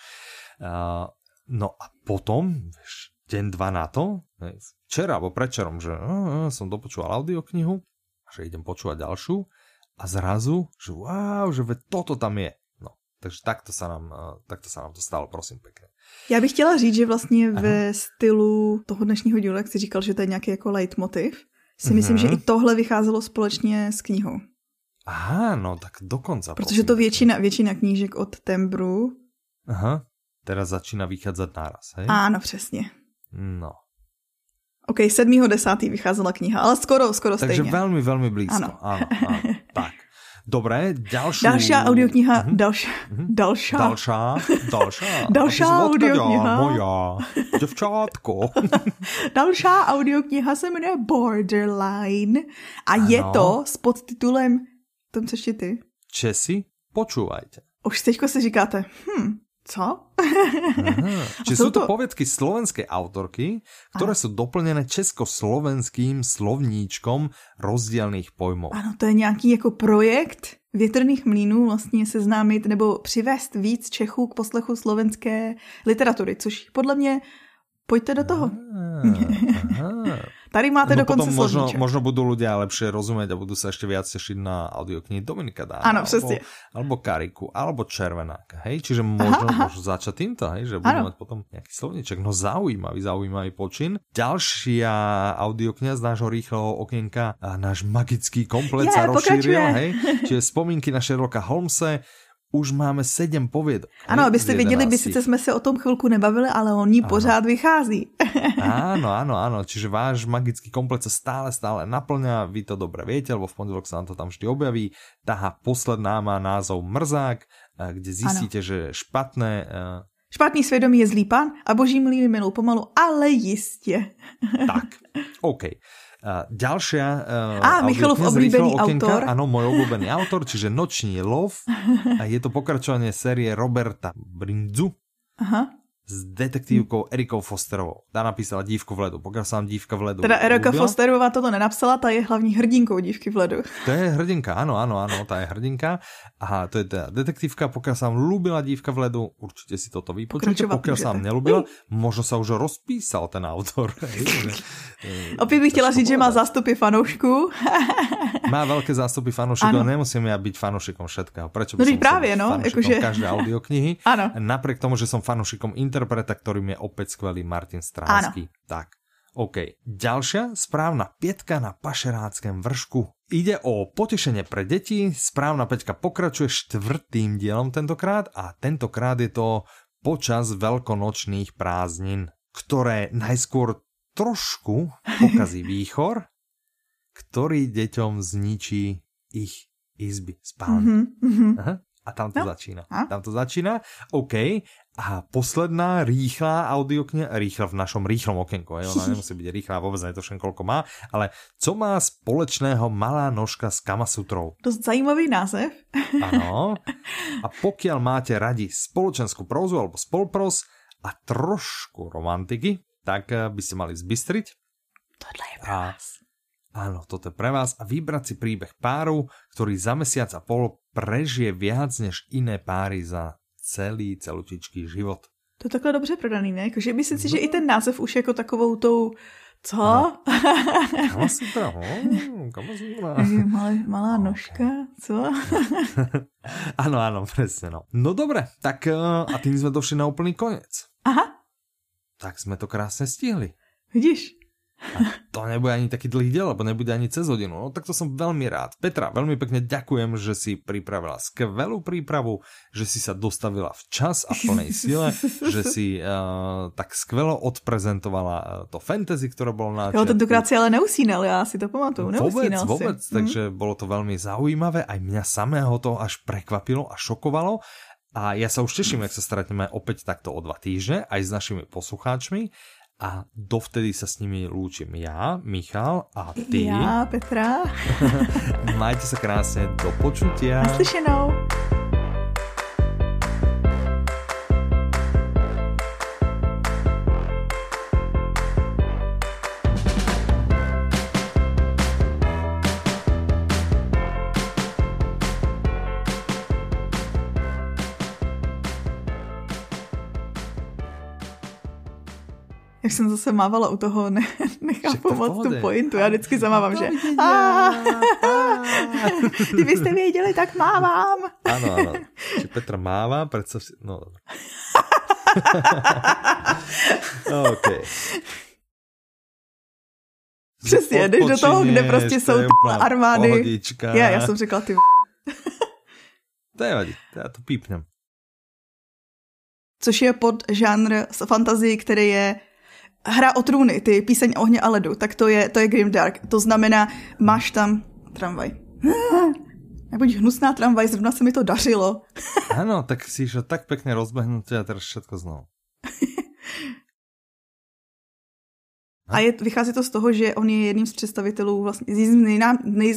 Uh, no a potom, vieš, deň, dva na to, hej, včera alebo predčerom, že uh, uh, som dopočúval audioknihu, že idem počúvať ďalšiu a zrazu, že wow, že toto tam je. Takže takto se nám, eh, takto se nám to stalo, prosím pěkně. Já bych chtěla říct, že vlastně Aha. ve stylu toho dnešního dílu, jak jsi říkal, že to je nějaký jako leitmotiv, si mm-hmm. myslím, že i tohle vycházelo společně s knihou. Aha, no tak dokonce. Protože to většina, většina knížek od Tembru. Aha, teraz začíná vycházet náraz, hej? Ano, přesně. No. OK, 7.10. vycházela kniha, ale skoro, skoro Takže stejně. Takže velmi, velmi blízko. Ano. ano, ano. Dobré, ďalšiu... Dalšia audiokniha, dalšia, uh-huh. dalšia. Dalšia, dalšia. dalšia audiokniha. Moja, děvčátko. dalšia audiokniha se jmenuje Borderline a ano. je to s podtitulem, tom co ty? Česi, počúvajte. Už teďko si říkáte, hm, co? Či sú to, to poviedky slovenskej autorky, ktoré ano. sú doplnené československým slovníčkom rozdielných pojmov. Ano, to je nějaký jako projekt větrných mlínů vlastně seznámit nebo přivést víc Čechů k poslechu slovenské literatury, což podle mě Pojďte do toho. Aha, aha. Tady máte no dokonce možno, možno budú ľudia lepšie rozumieť a budú sa ešte viac tešiť na audioknihy Dominika Dána. Áno, přesně. Alebo, alebo Kariku, alebo Červenáka, hej? Čiže možno, aha, aha. možno začať týmto, hej? Že budú mať potom nejaký slovníček. No zaujímavý, zaujímavý počin. Ďalšia audiokniha z nášho rýchleho okienka, a náš magický komplet yeah, sa rozšíril, hej? Čiže spomínky na Sherlocka Holmesa, už máme sedm povědok. Ano, abyste viděli, by sice jsme se o tom chvilku nebavili, ale on ní pořád vychází. áno, áno, áno. Čiže váš magický komplet sa stále, stále naplňa. Vy to dobre viete, lebo v pondelok sa nám to tam vždy objaví. Tá posledná má názov Mrzák, eh, kde zistíte, ano. že špatné... Uh... Špatný svědomí je zlý pán a boží mlýny milou pomalu, ale jistě. tak, OK. Uh, ďalšia uh, Á, Michalov oblíbený autor. Áno, môj obľúbený autor, čiže Noční lov. A je to pokračovanie série Roberta Brindzu. Aha s detektívkou Erikou Fosterovou. Ta napísala Dívku v ledu. Pokud jsem Dívka v ledu Teda Erika ľúbila. Fosterová toto nenapsala, ta je hlavní hrdinkou Dívky v ledu. To je hrdinka, ano, ano, ano, ta je hrdinka. A to je teda detektívka, pokud jsem ľúbila Dívka v ledu, určitě si toto vypočujte. Pokud jsem nelúbila, možno sa už rozpísal ten autor. Opět bych chtěla říct, že má zástupy fanoušků. má velké zástupy fanoušků, ale nemusím ja byť fanoušikom všetkého. By no, právě, no, jakože... každé audioknihy? ano. Napriek tomu, že som fanoušikom interpreta, ktorým je opäť skvelý Martin Stránsky. Áno. Tak, OK. Ďalšia správna pietka na pašeráckém vršku. Ide o potešenie pre deti. Správna peťka pokračuje štvrtým dielom tentokrát a tentokrát je to počas veľkonočných prázdnin, ktoré najskôr trošku pokazí výchor, ktorý deťom zničí ich izby spálne. Mm-hmm. Aha. A tam to no. začína. A? Tam to začína. OK. A posledná rýchla audiokniha, rýchla v našom rýchlom okenku, je, ona nemusí byť rýchla, vôbec netuším, koľko má, ale co má společného malá nožka s Kamasutrou? Dosť zajímavý název. Áno. A pokiaľ máte radi spoločenskú prózu alebo spolpros a trošku romantiky, tak eh, by ste mali zbystriť. Tohle je pre vás. Áno, toto je pre vás a vybrať si príbeh páru, ktorý za mesiac a pol prežije viac než iné páry za celý celutičký život. To je takhle dobře prodaný, ne? Jakože myslím si, že i ten název už jako takovou tou Co? Kamasutra, oh, Kamasutra. Malá, nožka, co? Áno, áno, presne. No. no dobre, tak uh, a tým sme došli na úplný koniec. Aha, Tak sme to krásne stihli. vidíš? To nebude ani taký dlhý diel, lebo nebude ani cez hodinu. No tak to som veľmi rád. Petra, veľmi pekne ďakujem, že si pripravila skvelú prípravu, že si sa dostavila včas a v plnej sile, že si uh, tak skvelo odprezentovala uh, to fantasy, ktoré bolo na Jo, tentokrát si ale neusínal, já si to pamatuju. Vôbec, Neusínal vôbec, si. takže bolo to veľmi zaujímavé, aj mňa samého to až prekvapilo a šokovalo. A ja sa už teším, jak sa stretneme opäť takto o dva týždne, aj s našimi poslucháčmi. A dovtedy sa s nimi lúčim ja, Michal a ty. Já, Petra. Majte sa krásne, do počutia. Naslyšenou. Jak jsem zase mávala u toho, ne, nechápu moc tu pointu. Já vždycky zamávám, že kdybyste věděli, tak mávám. Áno, áno. Či Petra máva, predstav si... No. OK. Přesně, jdeš do toho, kde prostě jsou ty úplná armády. Pohodička. Já, já jsem řekla ty. To je vadí, já to pípnem. Což je pod žánr fantazii, který je hra o trůny, ty píseň ohně a ledu, tak to je, to je Grimdark. To znamená, máš tam tramvaj. Nebuď hnusná tramvaj, zrovna se mi to dařilo. Áno, tak si išla tak pekne rozbehnúť a teraz všetko znovu. A je, vychází to z toho, že on je jedním z představitelů vlastně, z nejnám, nej.